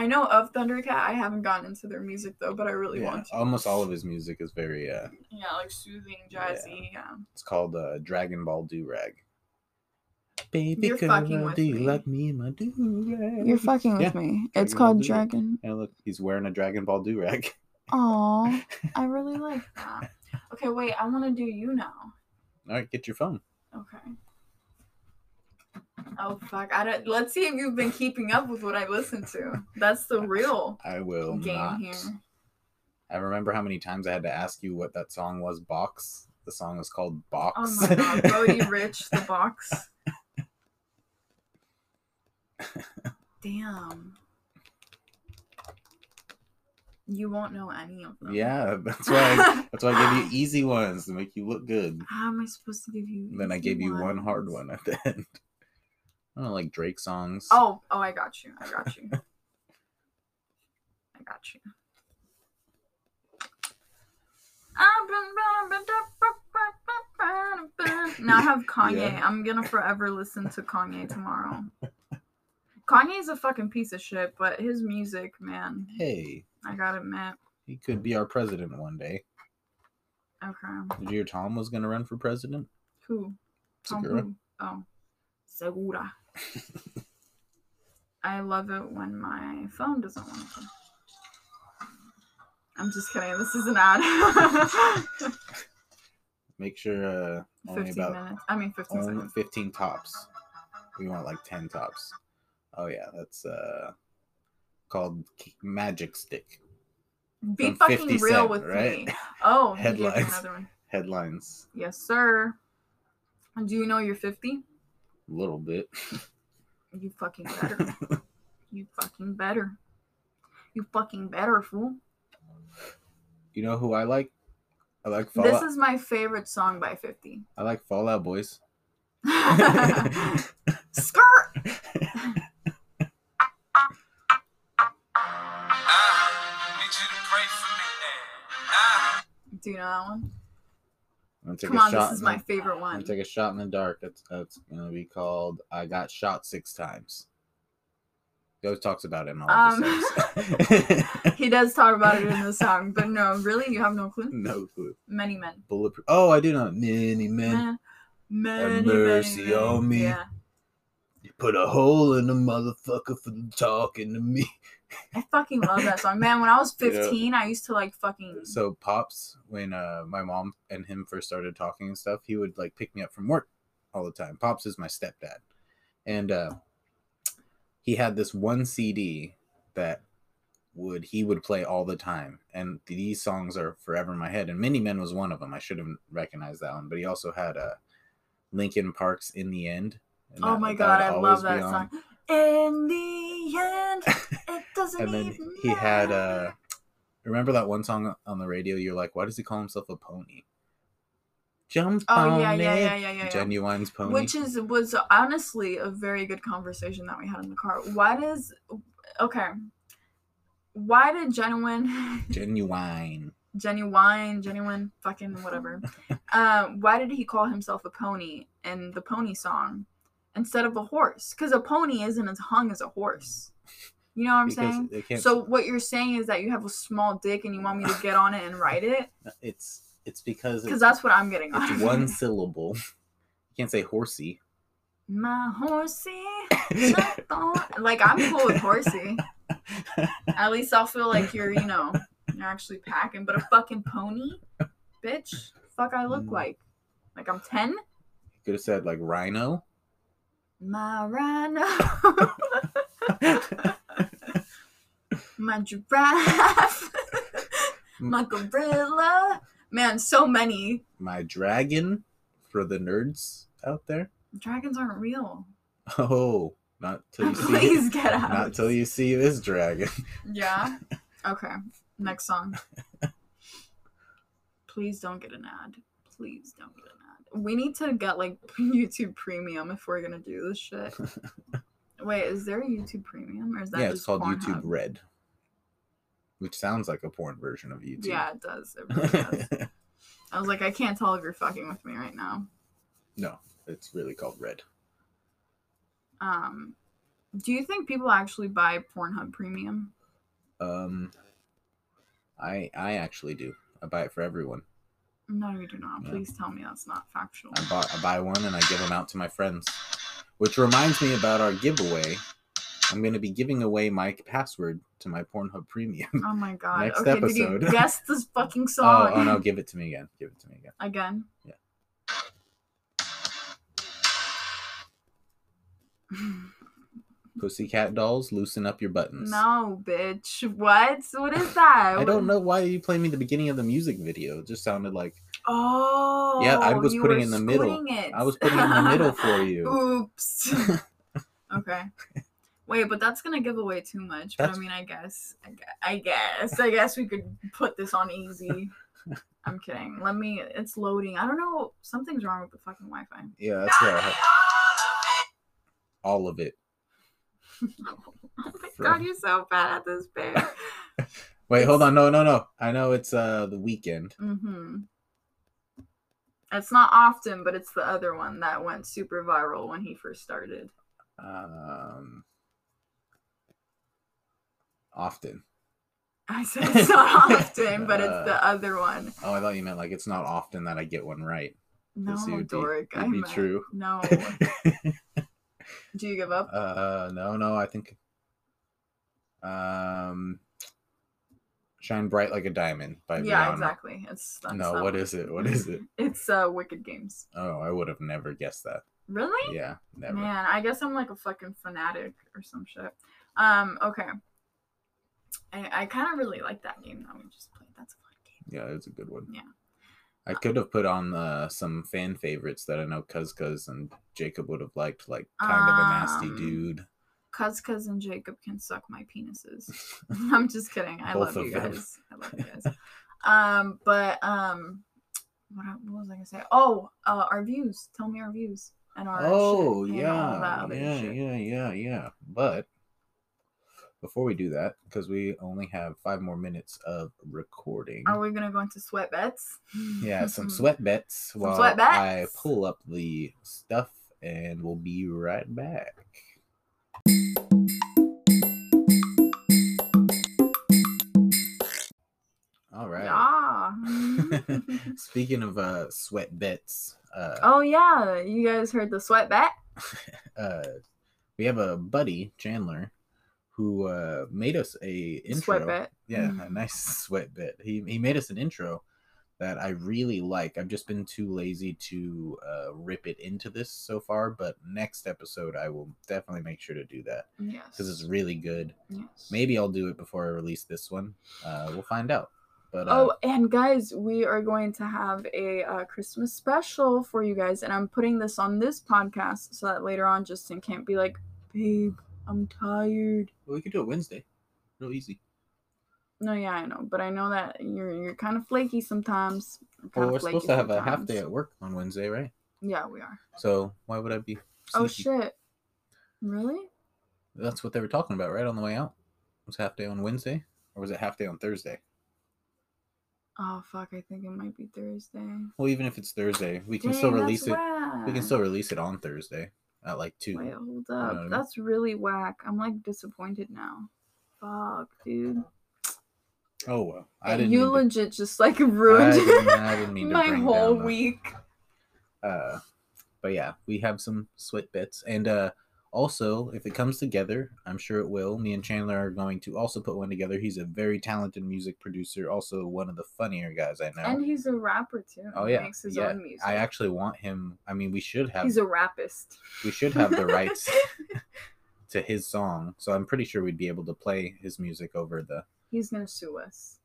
I know of Thundercat. I haven't gotten into their music though, but I really Yeah, want to. almost all of his music is very. uh Yeah, like soothing, jazzy. Yeah. It's called uh, Dragon Ball Do Rag. Baby You're girl, fucking with do you me. like me in my do rag? You're fucking with Yeah, me. It's Dragon called Do Rag. Dragon. And look, he's wearing a Dragon Ball do rag. Aw, I really like that. Okay, wait. I want to do you now. All right, get your phone. Oh fuck! I don't. Let's see if you've been keeping up with what I listen to. That's the real I will game not. here. I remember how many times I had to ask you what that song was. Box. The song was called Box. Oh my god, Roddy Ricch, the box. Damn. You won't know any of them. yeah, that's why. I, that's why I gave you easy ones to make you look good. How am I supposed to give you? Then I gave you one hard one at the end. I don't like Drake songs. Oh, oh, I got you. I got you. I got you. Now I have Kanye. Yeah. I'm gonna forever listen to Kanye tomorrow. Kanye's a fucking piece of shit, but his music, man, Hey, I gotta admit. he could be our president one day. Okay. Did you hear Tom was gonna run for president? Who? Tom who? Oh. Segura. I love it when my phone doesn't want to. I'm just kidding. This is an ad. Make sure uh, only 15 about minutes. I mean, 15 only seconds. 15 tops. We want like 10 tops. Oh yeah, that's uh called Magic Stick. Be fucking real Cent, with right? me. Oh, he gave you Headlines. another one. Headlines. Yes, sir. Do you know you're 50? A little bit. You fucking better. you fucking better. You fucking better, fool. You know who I like? I like Fallout. This is my favorite song by 50. I like Fall Out Boys. Skirt! Ah, need you to pray for me. Ah. Do you know that one? I'm gonna take Come a on, shot. this is my the- favorite I'm one. gonna take a shot in the dark. It's that's gonna be called "I Got Shot Six Times." He always talks about it in all Um, of his songs. He does talk about it in the song, but no, really, you have no clue. no clue. Many men. Bulletproof. Oh, I do know. Many men. Many, mercy many on me. Yeah, You put a hole in the motherfucker for talking to me. I fucking love that song, man. When I was You know- 15, I used to like fucking. So pops, when uh my mom and him first started talking and stuff, he would like pick me up from work all the time. Pops is my stepdad, and uh he had this one CD that would he would play all the time, and these songs are forever in my head. And Many Men was one of them. I should have recognized that one, but he also had uh Linkin Park's "In the End." and oh that- my god, I love that on. In the end, it doesn't and then even he had matter. uh remember that one song on the radio you're like why does he call himself a pony jump Oh on yeah, yeah, it. yeah, yeah, yeah. yeah. Ginuwine's pony Which is was honestly a very good conversation that we had in the car. Why does okay? Why did Ginuwine, Ginuwine Ginuwine, Ginuwine, fucking whatever? um, why did he call himself a pony in the pony song instead of a horse? Because a pony isn't as hung as a horse. You know what I'm because saying? So what you're saying is that you have a small dick and you want me to get on it and ride it? it's it's because Because that's what I'm getting on. it's one syllable you can't say horsey My horsey. like I'm cool with horsey. At least I'll feel like you're, you know, you're actually packing. But a fucking pony, bitch. Fuck, I look Mm. like. Like I'm ten. could have said like rhino My rhino. My giraffe. My gorilla. Man, so many. my dragon for the nerds out there Dragons aren't real. oh not till you see Please get out. not till you see this dragon Yeah. Okay. Next song. Please don't get an ad. Please don't get an ad. We need to get like YouTube Premium if we're gonna do this shit. Wait, is there a YouTube Premium or is that yeah it's called youtube red which sounds like a porn version of youtube Yeah, it does. It really does. I was like, I can't tell if you're fucking with me right now. no it's really called red Um, do you think people actually buy Pornhub Premium? um i i actually do i buy it for everyone No, you do not. Yeah. Please tell me that's not factual. i buy i buy one and i give them out to my friends which reminds me about our giveaway i'm going to be giving away my password to my pornhub premium Oh my god. Next okay, episode. did you guess this fucking oh, song? oh no give it to me again give it to me again Again? Yeah. Pussycat dolls loosen up your buttons no, bitch. What? What is that? i don't know why you played me the beginning of the music video it just sounded like Oh. Yeah, I was putting in the middle. It. i was putting in the middle for you Oops. okay. Wait, but that's gonna give away too much. But I mean, I guess, I guess, I guess, we could put this on easy. I'm kidding. Let me. It's loading. I don't know. Something's wrong with the fucking Wi-Fi. yeah that's right. all of it oh my From- god, you're so bad at this, babe. wait hold on no no no i know it's uh the Weeknd Mm-hmm. It's not often, but it's the other one that went super viral when he first started. um often I said it's not often, but it's the other one. oh i thought you meant like it's not often that i get one right No, Yes, it would be- dork. it'd I be meant- true. No. Do you give up? uh no no i think um shine bright like a diamond by yeah, Rihanna. exactly. It's that's no what is it what is it It's uh Wicked Games. oh i would have never guessed that Really? yeah never Man, I guess I'm like a fucking fanatic or some shit. Um, okay. I, I kind of really like that game that we just played. That's a fun game. yeah it's a good one Yeah. I could have put on uh, some fan favorites that i know cuz cuz and jacob would have liked like kind of a nasty Um, dude Cuz Cuz and Jacob can suck my penises. I'm just kidding. I Both love you of them. guys. I love you guys. Um, but um, what, what was I gonna say? Oh, uh, our views. Tell me our views and our. Oh shit and all that yeah, yeah, yeah, yeah, yeah. But before we do that, because we only have five more minutes of recording, Are we gonna go into sweat bets? yeah, some sweat bets while sweat I pull up the stuff, and we'll be right back. All right. Yeah. Speaking of uh, sweat bets, uh, oh yeah, you guys heard the sweat bet? uh, we have a buddy Chandler who uh, made us a intro. Sweat bet. Yeah, a Mm. nice sweat bet. He he made us an intro that I really like. I've just been too lazy to uh, rip it into this so far, but next episode I will definitely make sure to do that Yes. because it's really good. yes. Maybe I'll do it before I release this one. Uh, we'll find out. But uh, Oh, and guys, we are going to have a uh, Christmas special for you guys, and I'm putting this on this podcast so that later on Justin can't be like, "Babe, I'm tired." well, we could do it Wednesday. Real easy. No, yeah, I know, but I know that you're you're kind of flaky sometimes. Well, we're supposed to have a half day at work on Wednesday, right? Yeah, we are. So why would I be? Oh shit! Really? That's what they were talking about, right? On the way out, it was half day on Wednesday, or was it half day on Thursday? Oh fuck! I think it might be Thursday. Well, even if it's Thursday, we can still release it. We can still release it on Thursday at like two. Wait, hold up. I mean? That's really whack. I'm like disappointed now. Fuck, dude. Oh well, I didn't. you mean to- legit just like ruined didn't- I didn't mean my whole the- week. uh, but yeah, we have some sweat bits, and uh, also if it comes together, I'm sure it will. Me and Chandler are going to also put one together. He's a very talented music producer, also one of the funnier guys I know. And he's a rapper too. oh He yeah, makes his yeah. own music. I actually want him. I mean, we should have. He's a rapist. we should have the rights to his song, so I'm pretty sure we'd be able to play his music over the. He's gonna sue us.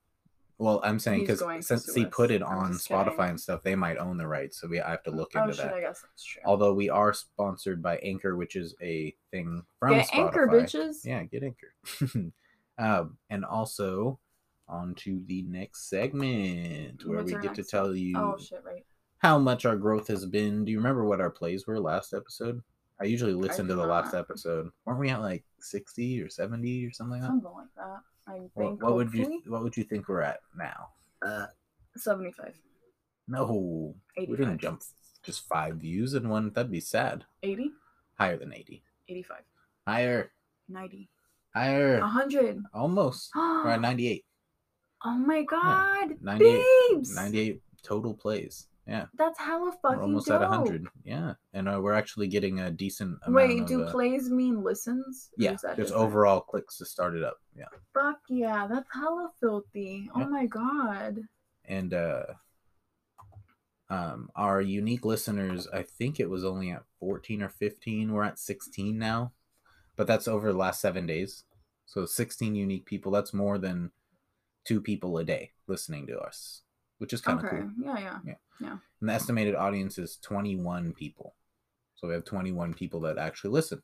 Well, I'm saying because since he us. put it I'm on Spotify kidding. and stuff, they might own the rights, so we I have to look Oh into shit! that. I guess that's true. Although we are sponsored by Anchor, which is a thing from Get Spotify. anchor, bitches. Yeah, get Anchor. um, and also on to the next segment where What's we get to tell you Oh shit! Right. how much our growth has been. Do you remember what our plays were last episode? I usually listen to the last episode. Weren't we at like sixty or seventy or something like that? Something like that. I think. What, what would you What would you think we're at now? Uh, Seventy-five. no, we 85. didn't jump just five views in one. That'd be sad. 80? Higher than eighty. 85. Higher. 90. Higher. 100. Almost. We're at oh my god. 98 Babes. 98 total plays. Yeah. That's hella fucking We're almost dope. at 100. Yeah. And uh, we're actually getting a decent amount Wait, do uh, plays mean listens? Yeah, just different? overall clicks to start it up. Yeah. Fuck yeah, that's hella filthy. Yeah. Oh my god. And uh um our unique listeners, I think it was only at 14 or 15. We're at 16 now. But that's over the last 7 days. So 16 unique people, that's more than two people a day listening to us, which is kind of Okay. cool. Yeah, yeah. Yeah. And the estimated audience is 21 people. So we have 21 people that actually listen.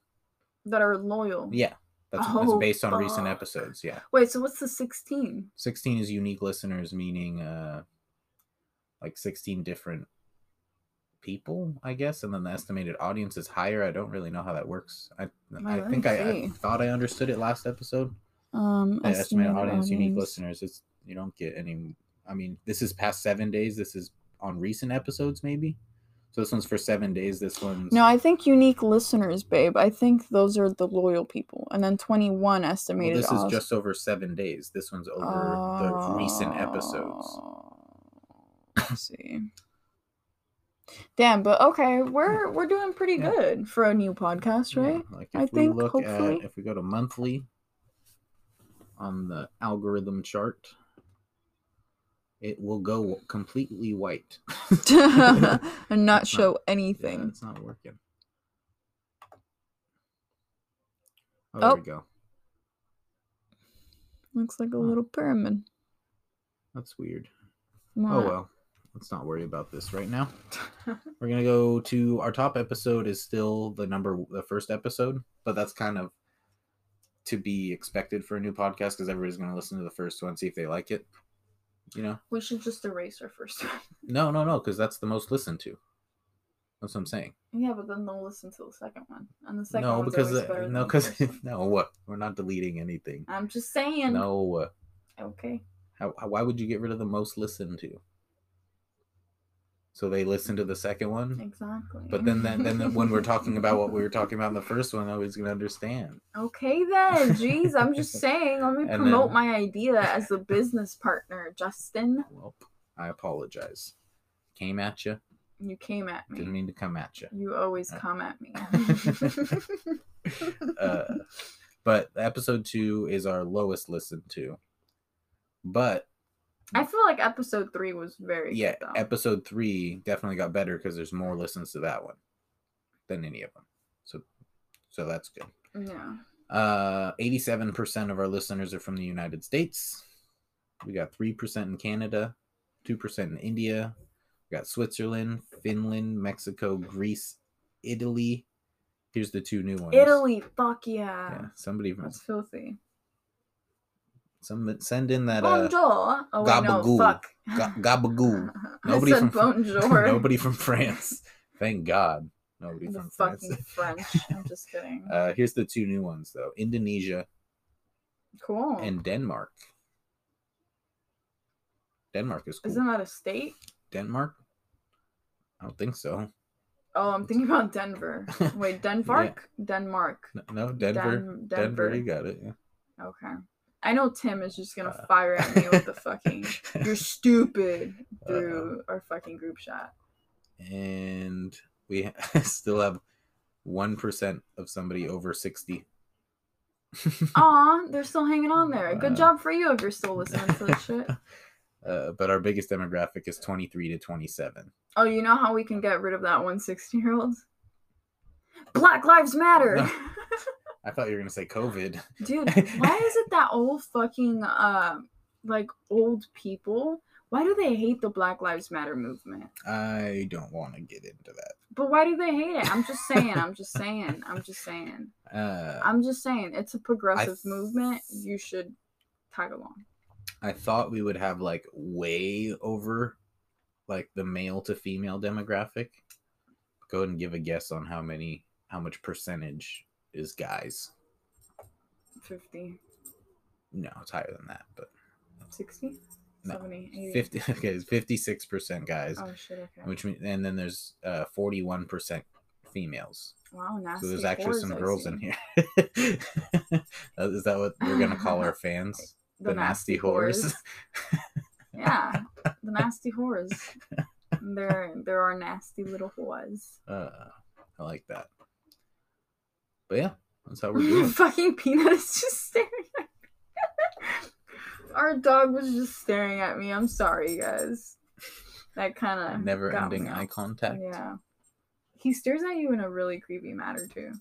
That are loyal. Yeah. That's, that's Oh, based on recent episodes. Yeah. Wait, so what's the 16? 16 is unique listeners, meaning uh like 16 different people, I guess. And then the estimated audience is higher. I don't really know how that works. I I think I, I thought I understood it last episode. Um, The estimated audience, unique listeners. It's you don't get any I mean, this is past seven days. This is on recent episodes, maybe. So this one's for seven days. This one's No, I think unique listeners, babe. I think those are the loyal people. And then 21 Well, estimated this is just over seven days. This one's over the recent episodes. Oh, I see. Damn, but okay, we're we're doing pretty Yeah. good for a new podcast, Yeah, right? Like I think, hopefully. at if we go to monthly on the algorithm chart, it will go completely white. and not show Yeah, anything. it's not working. Oh, there Oh. we go. Looks like a Huh. little pyramid. That's weird. What? Oh well. Let's not worry about this right now. We're gonna go to our top episode is still the number the first episode, but that's kind of to be expected for a new podcast because everybody's gonna listen to the first one, see if they like it. You know, We should just erase our first one. no, no, no, because that's the most listened to. That's what I'm saying. Yeah, but then they'll listen to the second one, and the second no, because no, because no, what? We're not deleting anything. I'm just saying. No, Okay. how, how, why would you get rid of the most listened to? So they listen to the second one, Exactly. but then then, then when we're talking about what we were talking about in the first one, nobody's gonna understand. Okay then, jeez, I'm just saying. Let me And promote then- my idea as a business partner, Justin. Well, I apologize. Came at you. You came at me. Didn't mean to come at you. You always Uh. come at me. uh, but episode two is our lowest listened to. But I feel like episode three was very yeah, good episode three definitely got better because there's more listens to that one than any of them. So, so that's good. yeah. Uh, 87% of our listeners are from the United States. We got 3% in Canada, 2% in India. We got Switzerland, Finland, Mexico, Greece, Italy. Here's the two new ones. Italy, fuck yeah. Yeah, somebody from That's filthy. Some send in that uh Bonjour. Oh wait, no, gabagool. fuck. ga- gabagoo. Nobody from bonjour. nobody from France. Thank God. Nobody the from France. French. I'm just kidding. Uh, here's the two new ones though: Indonesia cool. and Denmark. Denmark is cool. Isn't that a state? Denmark? I don't think so. Oh, I'm thinking about Denver. Wait, Denmark? Denmark. N- No, Denver. Den- Denver. you got it. Yeah. Okay. I know Tim is just gonna Uh. fire at me with the fucking "you're stupid" through our fucking group chat. and we ha- still have one percent of somebody over sixty. Aw, they're still hanging on there. Good Uh. job for you if you're still listening to this shit. Uh, but our biggest demographic is 23 to 27. Oh, you know how we can get rid of that 160 year old? Black Lives Matter! I thought you were going to say COVID. Dude, why is it that old fucking, uh, like, old people? Why do they hate the Black Lives Matter movement? I don't want to get into that. But why do they hate it? I'm just saying, I'm just saying, I'm just saying. Uh, I'm just saying, it's a progressive th- movement. You should tag along. I thought we would have like way over like the male to female demographic. Go ahead and give a guess on how many, how much percentage is guys. 50, No, it's higher than that, but 60, No, 70, 80. 50. Okay, it's 56% guys, Oh, shit, okay. which means, and then there's uh 41% females. Wow, nasty. So there's actually some girls in here. Uh, that what we're gonna call our fans? The, nasty, whores. yeah, the nasty whores. There, there are nasty little whores. uh, I like that. But yeah, that's how we're doing. Fucking peanut is just staring at me. Our dog was just staring at me. I'm sorry, guys. That kind of Never ending eye contact. Yeah, he stares at you in a really creepy manner too.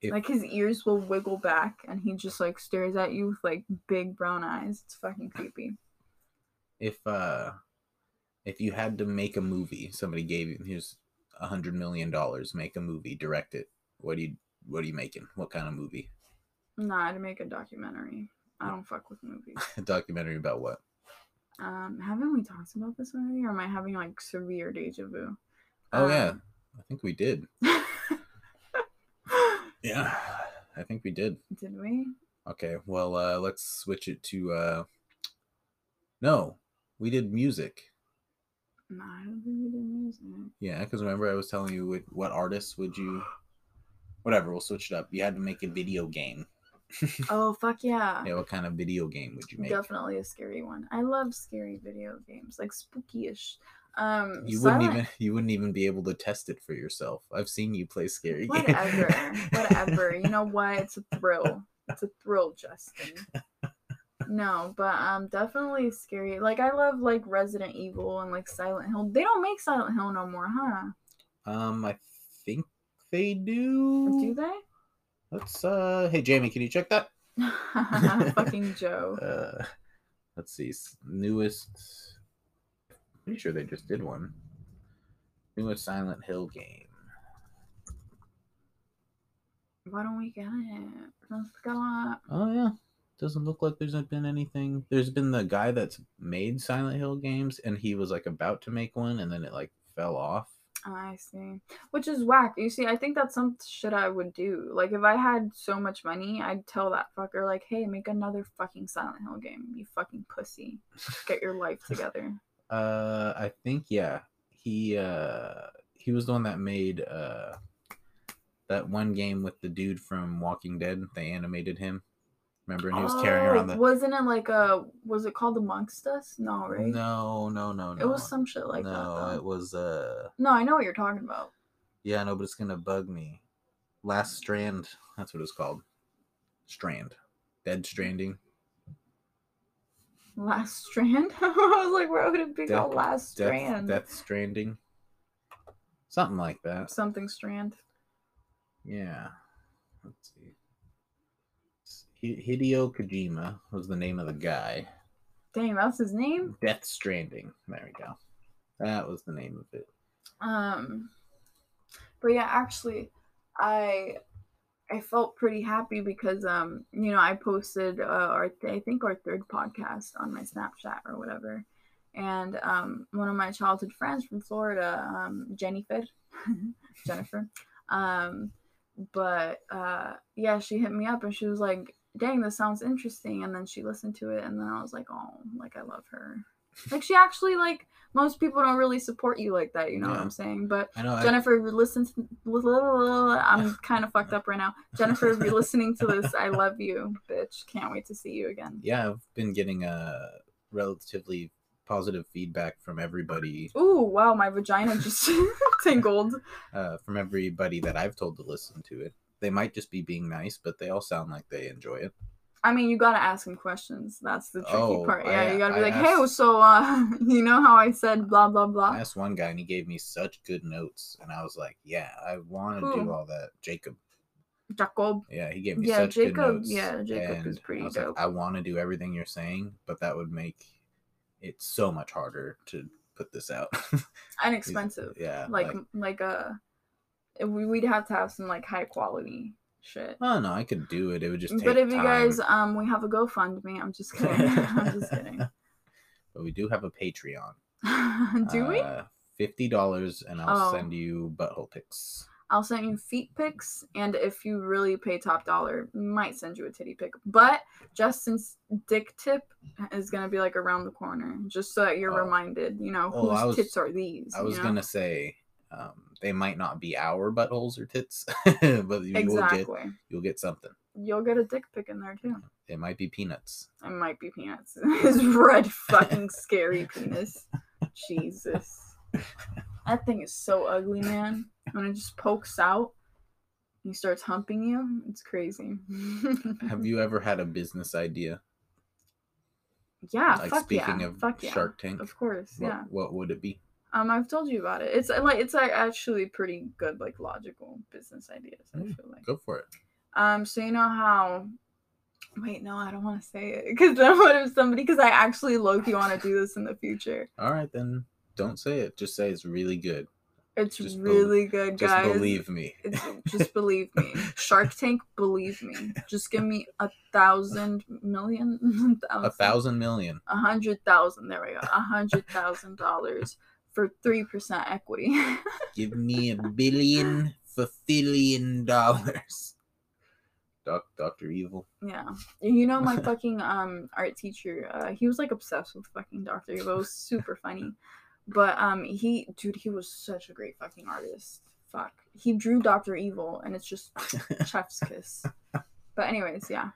If- like his ears will wiggle back, and he just like stares at you with like big brown eyes. It's fucking creepy. If uh, if you had to make a movie, somebody gave you here's a hundred million dollars, make a movie, direct it. What do you What are you making? What kind of movie? Nah, to make a documentary. I don't fuck with movies. A documentary about what? Um, haven't we talked about this already, or am I having like severe deja vu? Oh Um, yeah, I think we did. Yeah, I think we did. Did we? Okay, well, uh, let's switch it to. Uh... No, we did music. No, I don't think we did music. Yeah, because remember I was telling you what, what artists would you. Whatever, we'll switch it up. You had to make a video game. Oh fuck yeah! Yeah, what kind of video game would you make? Definitely a scary one. I love scary video games, like spooky-ish. Um, You wouldn't even you wouldn't even be able to test it for yourself. I've seen you play scary Whatever, games. whatever. You know what? It's a thrill. It's a thrill, Justin. No, but um, definitely scary. Like I love like Resident Evil and like Silent Hill. They don't make Silent Hill no more, huh? Um, I think they do. Do they? Let's uh. Hey Jamie, can you check that? Fucking Joe. Uh, let's see. Newest. Pretty sure they just did one. Newest Silent Hill game. Why don't we get it? Let's go. Oh yeah, doesn't look like there's been anything. There's been the guy that's made Silent Hill games, and he was like about to make one, and then it like fell off. I see. Which is whack. You see, I think that's some shit I would do. Like, if I had so much money, I'd tell that fucker, like, hey, make another fucking Silent Hill game, you fucking pussy. Get your life together. Uh, I think yeah, he uh he was the one that made uh that one game with the dude from Walking Dead. They animated him. Remember, and he was carrying around the. Oh, Wasn't it like a. Was it called Amongst Us? No, right? No, no, no, no. It was some shit like no, that. No, it was uh. No, I know what you're talking about. Yeah, no, but it's gonna bug me. Last Strand. That's what it's called. Strand. Dead Stranding. Last Strand? I was like, where would it be Death- called Last Strand? Death Stranding. Something like that. Something Strand. Yeah. Hi- Hideo Kojima was the name of the guy. Dang, that's his name? Death Stranding. There we go. That was the name of it. Um, but yeah, actually, I I felt pretty happy because um, you know, I posted uh, our I think our third podcast on my Snapchat or whatever, and um, one of my childhood friends from Florida, um, Jennifer, Jennifer, um, but uh, yeah, she hit me up and she was like, "Dang, this sounds interesting," and then she listened to it, and then I was like, "Oh, like I love her." Like she actually like most people don't really support you like that, you know what I'm saying? But I know. Jennifer, if you're to, I'm kind of fucked up right now. Jennifer, if you're listening to this, I love you, bitch. Can't wait to see you again. yeah, I've been getting a relatively positive feedback from everybody, Ooh, wow, my vagina just tingled. uh, from everybody that I've told to listen to it. They might just be being nice, but they all sound like they enjoy it. I mean, you gotta ask him questions. That's the tricky Oh, part. I- Yeah, you gotta be I like, hey, so, uh, you know how I said blah blah blah." I asked one guy and he gave me such good notes, and I was like, "Yeah, I want to do all that." Jacob, Jacob. yeah, he gave me Yeah, such good Jacob- notes. yeah, Jacob is pretty I dope. Like, I want to do everything you're saying, but that would make it so much harder to put this out. And expensive. yeah, Like, like, uh, we- we'd have to have some like high quality shit. oh no, I could do it. It would just take But if you time. guys, um, we have a GoFundMe. I'm just kidding. I'm just kidding. but we do have a Patreon. Do we? Uh, Fifty dollars, and I'll Oh. send you butthole pics. I'll send you feet pics, and if you really pay top dollar, might send you a titty pic. But Justin's dick tip is gonna be like around the corner, just so that you're Oh. reminded. You know Oh, whose was- tits are these? I was know? gonna say um, they might not be our buttholes or tits, but you will get you'll get something. You'll get a dick pic in there too. It might be peanuts. It might be peanuts. His red fucking scary penis. Jesus. That thing is so ugly, man. When it just pokes out, and he starts humping you. It's crazy. Have you ever had a business idea? Yeah, like fuck speaking yeah. of fuck yeah. Shark Tank, Of course, what, yeah. what would it be? Um, I've told you about it. It's uh, like it's like actually pretty good, like logical business ideas. I Mm, feel like. Go for it. Um, so you know how? Wait, no, I don't want to say it because then what if somebody? Because I actually low key want to do this in the future. All right, then don't say it. Just say it's really good. It's Just really good, guys. Just believe me. It's, just believe me. Shark Tank, believe me. Just give me a thousand million, A thousand million. a hundred thousand. There we go. A hundred thousand dollars for three percent equity. Give me a billion for billion dollars. Doc, Doctor Evil. yeah, you know my fucking um art teacher. Uh, he was like obsessed with fucking Doctor Evil. It was super funny, but um he dude he was such a great fucking artist. Fuck, he drew Doctor Evil, and it's just chef's kiss. But anyways, yeah.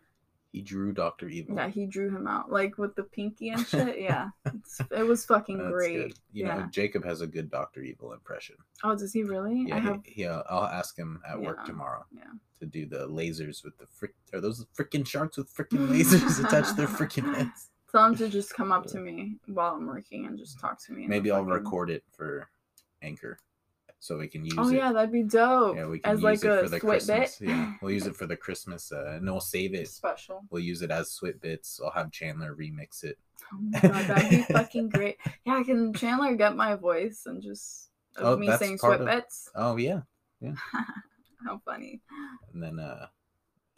He drew Doctor Evil. Yeah, he drew him out like with the pinky and shit. Yeah, it's, it was fucking That's great. good. You know, Jacob has a good Doctor Evil impression. Oh, does he really? Yeah, I he- have. he, uh, I'll ask him at work tomorrow yeah. to do the lasers with the frick. Are those freaking sharks with freaking lasers attached to their freaking heads? Tell him to just come up to me while I'm working and just talk to me. Maybe I'll fucking- record it for Anchor, so we can use it. Oh it. yeah, that'd be dope. Yeah, we can As use like it a for the Christmas. bit. Yeah, we'll use it for the Christmas, uh, and we'll save it. Special. We'll use it as Swit Bits. I'll have Chandler remix it. Oh my god, that'd be fucking great. Yeah, can Chandler get my voice and just of Oh, me saying sweat of- bits? Oh yeah, yeah, How funny. and then uh,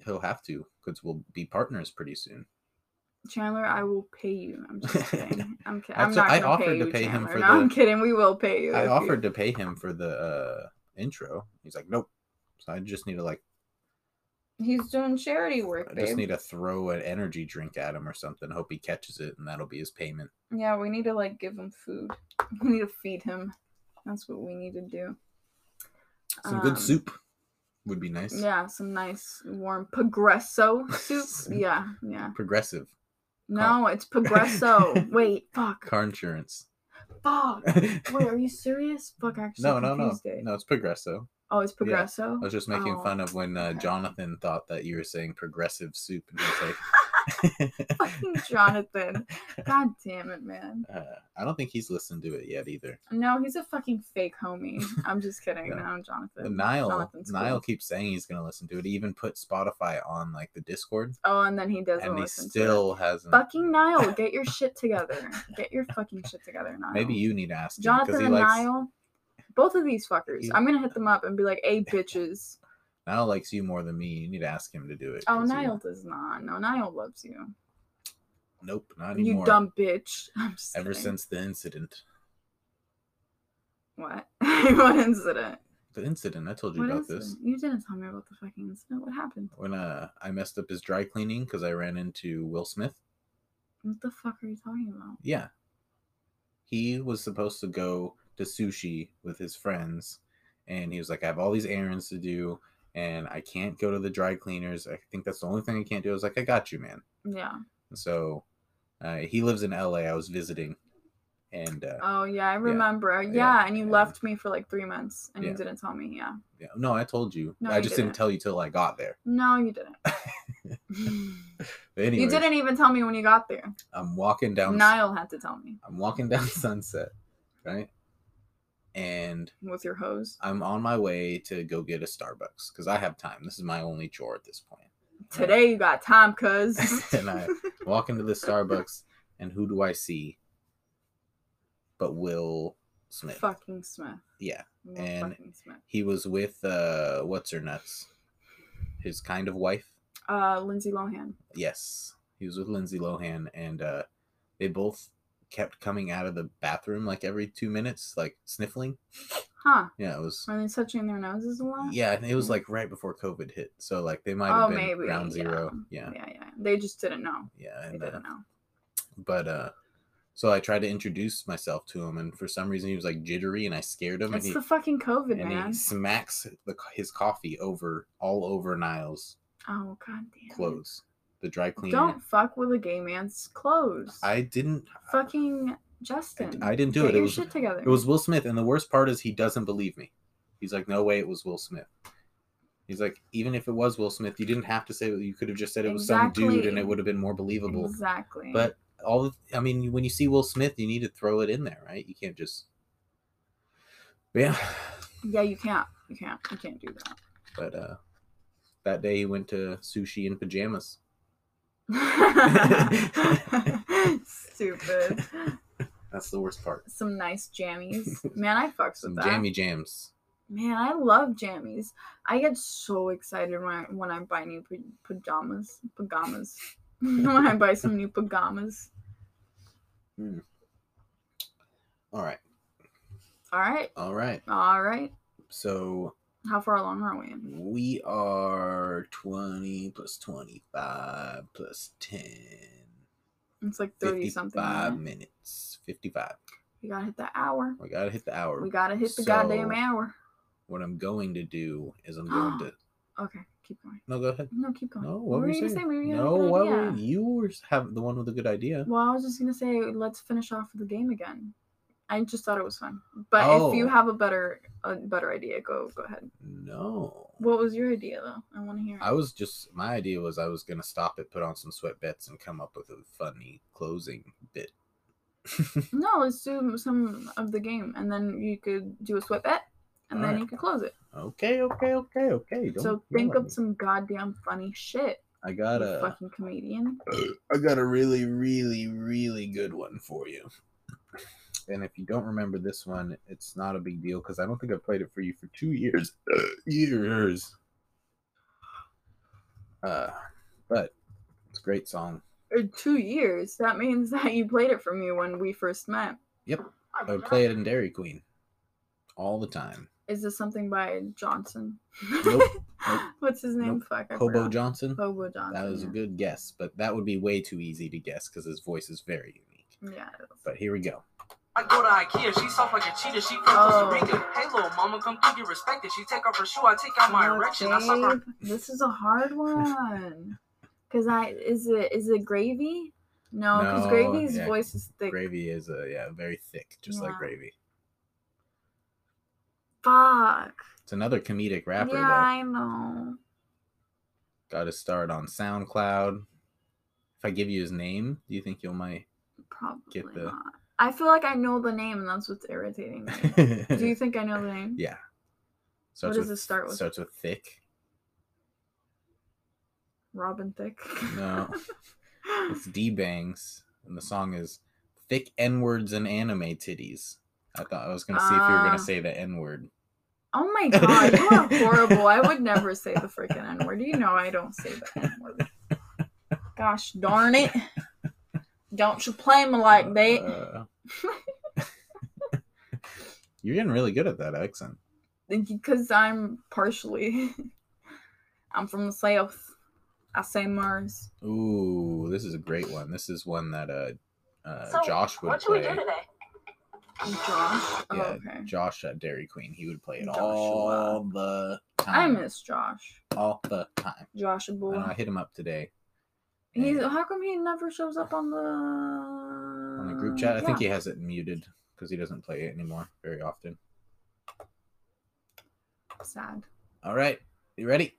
he'll have to because we'll be partners pretty soon. Chandler, I will pay you. I'm just kidding. I'm I'm not I offered pay to you, pay him for no, I'm kidding. We will pay you. I if you- offered to pay him for the uh, intro. He's like, nope. So I just need to like, He's doing charity work, I babe. just need to throw an energy drink at him or something. Hope he catches it, and that'll be his payment. Yeah, we need to like give him food. We need to feed him. That's what we need to do. Some Um, good soup would be nice. Yeah, some nice warm Progresso soup. yeah, yeah. Progressive No, it's Progresso. Wait, fuck, car insurance. fuck. Wait, are you serious? Fuck, actually no, no, no, it. no. It's Progresso. Oh, it's Progresso. I was just making Oh, fun of when uh, okay. Jonathan thought that you were saying progressive soup, and he was like, Fucking Jonathan. God damn it, man. uh, I don't think he's listened to it yet either. No, he's a fucking fake homie. I'm just kidding. Yeah. No, Jonathan. Niall, Jonathan's Niall cool. keeps saying he's gonna listen to it. He even put Spotify on like the Discord, Oh, and then he doesn't and he still to it. hasn't. Fucking Niall, get your shit together. Get your fucking shit together, Niall. Maybe you need to ask Jonathan he and likes Niall, both of these fuckers. He- I'm gonna hit them up and be like, "Hey, bitches." Niall likes you more than me. You need to ask him to do it. Oh, 'cause he- Niall does not. No, Niall loves you. Nope, not anymore. You dumb bitch. Ever since the incident, what? what incident? the incident I told you What about this. You didn't tell me about the fucking incident. What happened? When uh, I messed up his dry cleaning because I ran into Will Smith. What the fuck are you talking about? Yeah. He was supposed to go to sushi with his friends, and he was like, I have all these errands to do, and I can't go to the dry cleaners. I think that's the only thing I can't do. I was like, I got you, man. Yeah. So uh, he lives in LA. I was visiting, and uh, Oh yeah, I remember. Yeah, and you and- left me for like three months, and Yeah. you didn't tell me. Yeah. yeah, no, I told you. No, I you just didn't didn't. tell you till I got there. No, you didn't. But anyway, you didn't even tell me when you got there. I'm walking down. Niall had to tell me I'm walking down Sunset, right? And with your hose. I'm on my way to go get a Starbucks because I have time. This is my only chore at this point. Today you got time, cuz. and I walk into the Starbucks, and who do I see? But Will Smith. fucking Smith. Yeah, Will And- Smith. he was with uh, what's her nuts, his kind of wife. Uh, Lindsay Lohan. Yes, he was with Lindsay Lohan, and uh, they both kept coming out of the bathroom like every two minutes, like sniffling. Huh? Yeah, it was. Are they touching their noses a lot? Yeah, and it was like right before COVID hit, so like they might have Oh, been maybe, ground zero. Yeah, Yeah, yeah. They just didn't know. yeah, They and uh, didn't know. but uh, so I tried to introduce myself to him, and for some reason he was like jittery, and I scared him, It's and he the fucking COVID, and man. he smacks the, his coffee over all over Niall's Oh god damn. clothes, the dry cleaner. Don't fuck with a gay man's clothes. I didn't. fucking Justin. I didn't do Get it. It your was shit together. it was Will Smith, and the worst part is he doesn't believe me. He's like, no way, it was Will Smith. He's like, even if it was Will Smith, you didn't have to say. You could have just said it was some dude, and it would have been more believable. exactly. But all, of, I mean, when you see Will Smith, you need to throw it in there, right? You can't just. Yeah, yeah, you can't. You can't. You can't do that. but uh, that day he went to sushi in pajamas. Stupid. That's the worst part. Some nice jammies. Man, I fucks Some with that. jammy jams. Man, I love jammies. I get so excited when I, when I buy new pajamas. Pajamas. when I buy some new pajamas. Hmm. All right, All right. all right. All right. So How far along are we? we are twenty plus twenty-five plus ten. It's like 30 something. Fifty-five minutes. minutes. Fifty-five. We gotta hit the hour. We gotta hit the hour. We gotta hit the goddamn hour. What I'm going to do is I'm going to. Okay, keep going. No, go ahead. No, keep going. No, what were were you you saying? say? Maybe you had a no, what were you were have the one with a good idea. Well, I was just gonna say let's finish off with the game again. I just thought it was fun. But if you Oh. have a better a better idea, go go ahead. No. What was your idea though? I want to hear. it. I was just my idea was I was gonna stop it, put on some sweat bets, and come up with a funny closing bit. No, let's do some of the game, and then you could do a sweat bet, and then Alright. you could close it. okay, okay, okay, okay. Don't so yell think at of me. some goddamn funny shit. I You got a fucking comedian. I got a really, really, really good one for you. And if you don't remember this one, it's not a big deal because I don't think I've played it for you for two years. years. Uh, but it's a great song. Or two years. That means that you played it for me when we first met. Yep. I would play it in Dairy Queen all the time. Is this something by Johnson? Nope. Nope. What's his name? Nope. Fuck. I Hobo forgot. Johnson. Hobo Johnson. That was a good guess, but that would be way too easy to guess because his voice is very unique. Yeah. But here we go. I go to Ikea, she soft like a cheetah, she from Oh. Costa Rica. Hey little mama, come through, get respected. She take off her shoe, I take out my Fuck, erection. I suck her babe. This is a hard one. Cause I is it is it gravy? No, because No, gravy's yeah, voice is thick. Gravy is a yeah very thick, just like gravy. Fuck. It's another comedic rapper yeah, though. I know. Got to start on SoundCloud. If I give you his name, do you think you'll might? Probably get the- not. I feel like I know the name, and that's what's irritating me. Do you think I know the name? yeah. Starts does with, it start with? Starts with thick. Robin Thicke. No. It's D Bangs, and the song is "Thick N Words and Anime Titties." I thought I was gonna see if you were Ah. gonna say the N word. oh my god, you are horrible. I would never say the freaking N word. Do you know I don't say the N word. Gosh darn it. Don't you play me like that. Uh, You're getting really good at that accent. Because I'm partially. I'm from the South. I say Mars. Ooh, this is a great one. This is one that uh, uh So, Josh would What should we play. do today? Josh. Oh, Yeah, okay. Josh at Dairy Queen. He would play it Joshua. all the time. I miss Josh. all the time. Joshua And boy. I hit him up today He's how come he never shows up on the on the group chat. I think he has it muted because he doesn't play it anymore very often. sad. All right, you ready?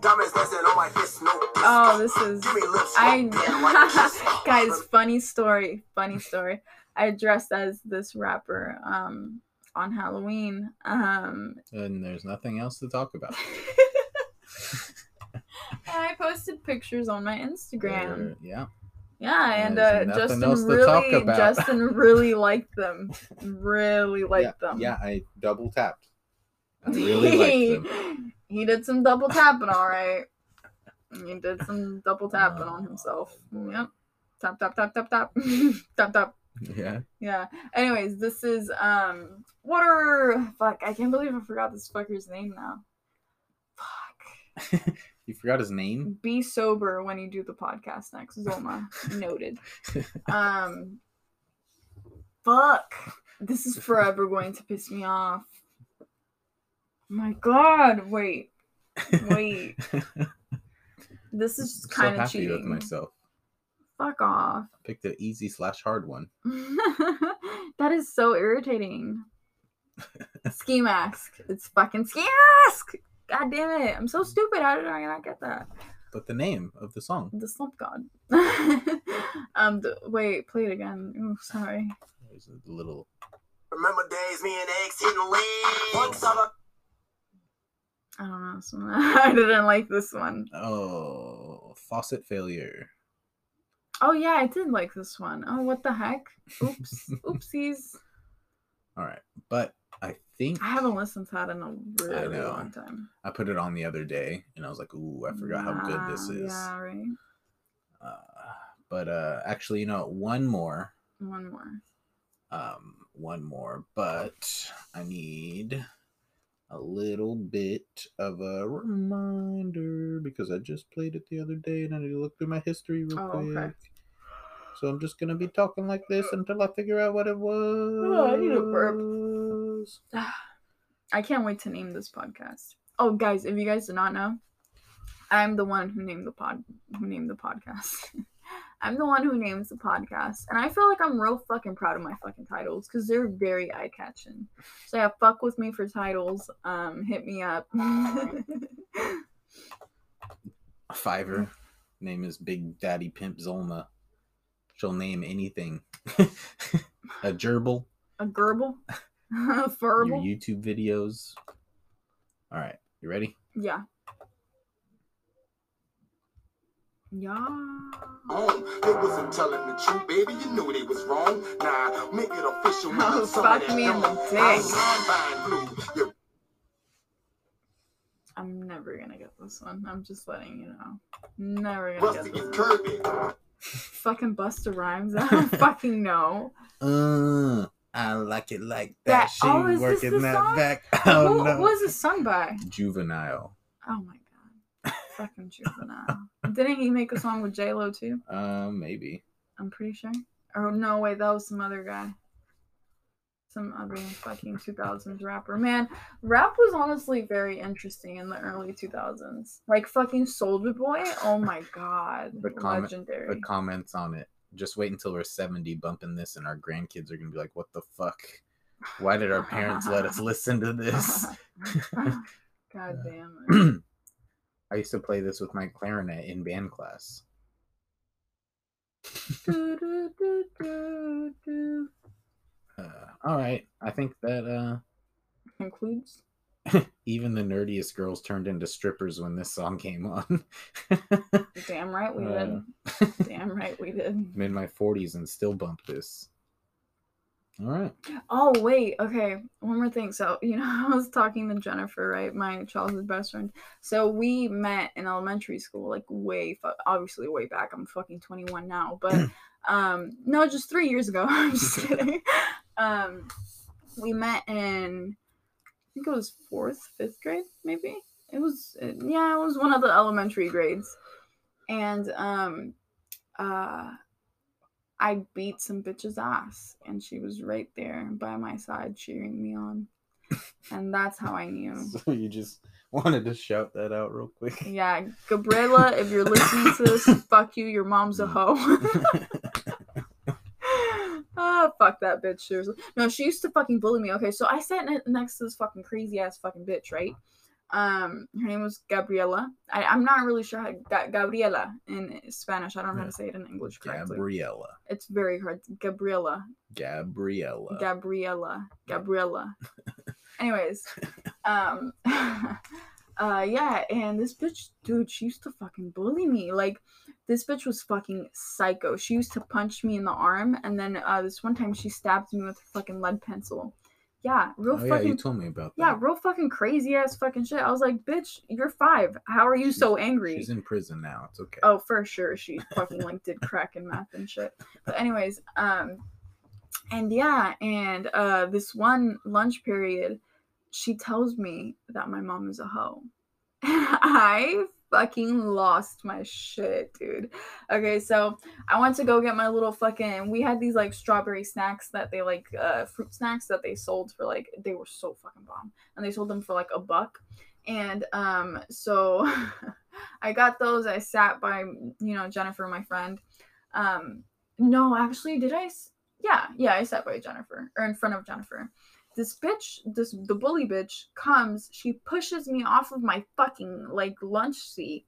Diamonds dancing on my fist, no disco. Oh, this is Give me lips, I yeah, like kiss. guys, funny story, funny story. I dressed as this rapper um on Halloween. Um And there's nothing else to talk about. I posted pictures on my Instagram. There- yeah. Yeah, and uh, Justin else to talk really. Justin really liked them. Really liked yeah, them. yeah, I double tapped. I really liked them. he did some double tapping, all right. He did some double tapping on Oh, himself. boy. Yep. Tap tap tap tap tap tap tap. Yeah. Yeah. Anyways, this is um. What are fuck? I can't believe I forgot this fucker's name now. Fuck. You forgot his name? Be sober when you do the podcast next. Zoma noted. Um. Fuck. This is forever going to piss me off. My God! Wait, wait. This is so kind of with cheating. myself. Fuck off. Picked the easy slash hard one. that is so irritating. ski mask. It's fucking ski mask. God damn it! I'm so stupid. How did I not get that? But the name of the song. The slump god. um. The, wait. Play it again. Ooh, sorry. There's a little. Remember days me and X hitting legs. One summer. I don't know. This one. I didn't like this one. Oh, faucet failure. Oh yeah, I did like this one. Oh, what the heck? Oops. Oopsies. All right, but I think I haven't listened to that in a really long time. I put it on the other day, and I was like, "Ooh, I forgot how good this is." Yeah, right. Uh, but uh, actually, you know, one more, One more. um, one more, but I need a little bit of a reminder because I just played it the other day, and I need to look through my history real Oh, quick. okay. So I'm just gonna be talking like this until I figure out what it was. Oh, I need a burp. I can't wait to name this podcast. Oh, guys, if you guys do not know, I'm the one who named the pod, who named the podcast. I'm the one who names the podcast, and I feel like I'm real fucking proud of my fucking titles because they're very eye catching. So yeah, fuck with me for titles. Um, hit me up. Fiverr. Name is Big Daddy Pimp Zolma. She'll name anything. a gerbil. A gerbil, a Your. YouTube videos. All right, you ready? Yeah. Yeah. Oh, they wasn't telling the truth, baby. You knew they was wrong. Nah, make it official. Oh, fuck me in the dick. I'm blind, blue. You I'm never gonna get this one. I'm just letting you know. Never gonna Rusty get this. curvy. Fucking Busta Rhymes. I don't fucking know. Uh, I like it like that. That- she oh, working that song? back. Oh Who no. was this sung by? Juvenile. Oh my god. Fucking juvenile. Didn't he make a song with J Lo too? Um, maybe. I'm pretty sure. Oh no, wait, that was some other guy. Some other fucking 2000s rapper. Man, rap was honestly very interesting in the early 2000s. Like fucking Soulja Boy. Oh my god. The comment- Legendary. The comments on it. Just wait until we're 70 bumping this and our grandkids are gonna be like, what the fuck? Why did our parents let us listen to this? god damn it. I used to play this with my clarinet in band class. Do, do, do. Uh, all right. I think that uh Concludes. even the nerdiest girls turned into strippers when this song came on. Damn right we Uh, did. Damn right we did. I'm in my 40s and still bump this. All right. Oh wait, okay. One more thing. So you know, I was talking to Jennifer, right, my childhood best friend. So we met in elementary school, like way, fu- obviously way back. I'm fucking 21 now, but um, no, just three years ago. I'm just kidding. Um, we met in, think it was fourth, fifth grade, maybe. It was, yeah, it was one of the elementary grades, and um, uh. I beat some bitch's ass, and she was right there by my side cheering me on, and that's how I knew. So you just wanted to shout that out real quick. Yeah, Gabriela, if you're listening to this, fuck you. Your mom's a hoe. Ah, fuck that bitch. Seriously. No, she used to fucking bully me. Okay, so I sat ne- next to this fucking crazy ass fucking bitch, right? Um, her name was Gabriela. I, I'm not really sure how Ga- Gabriela in Spanish. I don't know how to say it in English correctly. Gabriella. It's very hard. Gabriela. Gabriella. Gabriela. Gabriela. Anyways, um, uh, yeah, and this bitch, dude, she used to fucking bully me. Like, this bitch was fucking psycho. She used to punch me in the arm, and then uh, this one time she stabbed me with a fucking lead pencil. Yeah, real oh, yeah, fucking. you told me about that. yeah, real fucking crazy ass fucking shit. I was like, bitch, you're five. How are you so angry? She's in prison now. It's okay. Oh, for sure. She fucking like did crack and meth and shit. But anyways, um and yeah, and uh this one lunch period, she tells me that my mom is a hoe. I fucking lost my shit, dude. Okay, so I went to go get my little fucking we had these like strawberry snacks that they like uh fruit snacks that they sold for like they were so fucking bomb. And they sold them for like a buck. And um so I got those. I sat by, you know, Jennifer, my friend. Um, no, actually, did I? Yeah, yeah, I sat by Jennifer or in front of Jennifer. This bitch, this the bully bitch comes. She pushes me off of my fucking like lunch seat,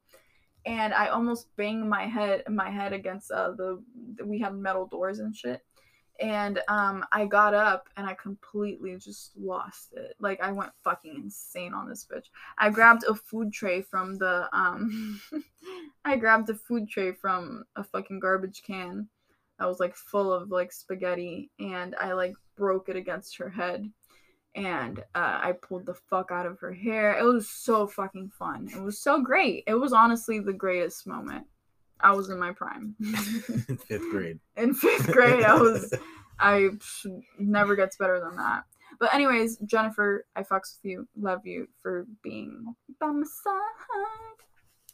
and I almost bang my head my head against uh, the we have metal doors and shit. And um, I got up and I completely just lost it. Like I went fucking insane on this bitch. I grabbed a food tray from the um I grabbed a food tray from a fucking garbage can that was like full of like spaghetti and I like broke it against her head and uh, I pulled the fuck out of her hair. It was so fucking fun. It was so great. It was honestly the greatest moment. I was in my prime. Fifth grade. in fifth grade, I was I never gets better than that. But anyways, Jennifer, I fucks with you. Love you for being by my side.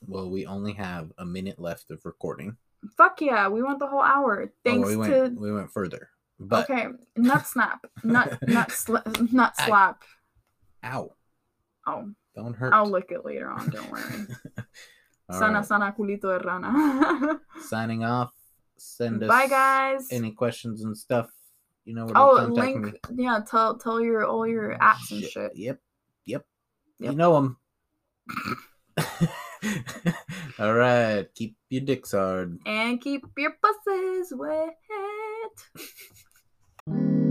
Well, we only have a minute left of recording. Fuck yeah, we went the whole hour. Thanks oh, we to went we went further. But okay, nut snap, nut nut sla- nut slap. ow, Oh, don't hurt. I'll lick it later on. Don't worry. Sana right, sana culito de rana. Signing off. Send us Bye guys. any questions and stuff. You know where to oh, contact link. me. Yeah, tell tell your all your mm, apps and Shit. shit. Yep. Yep. Yep. You know them. All right. Keep your dicks hard. And keep your pussies wet you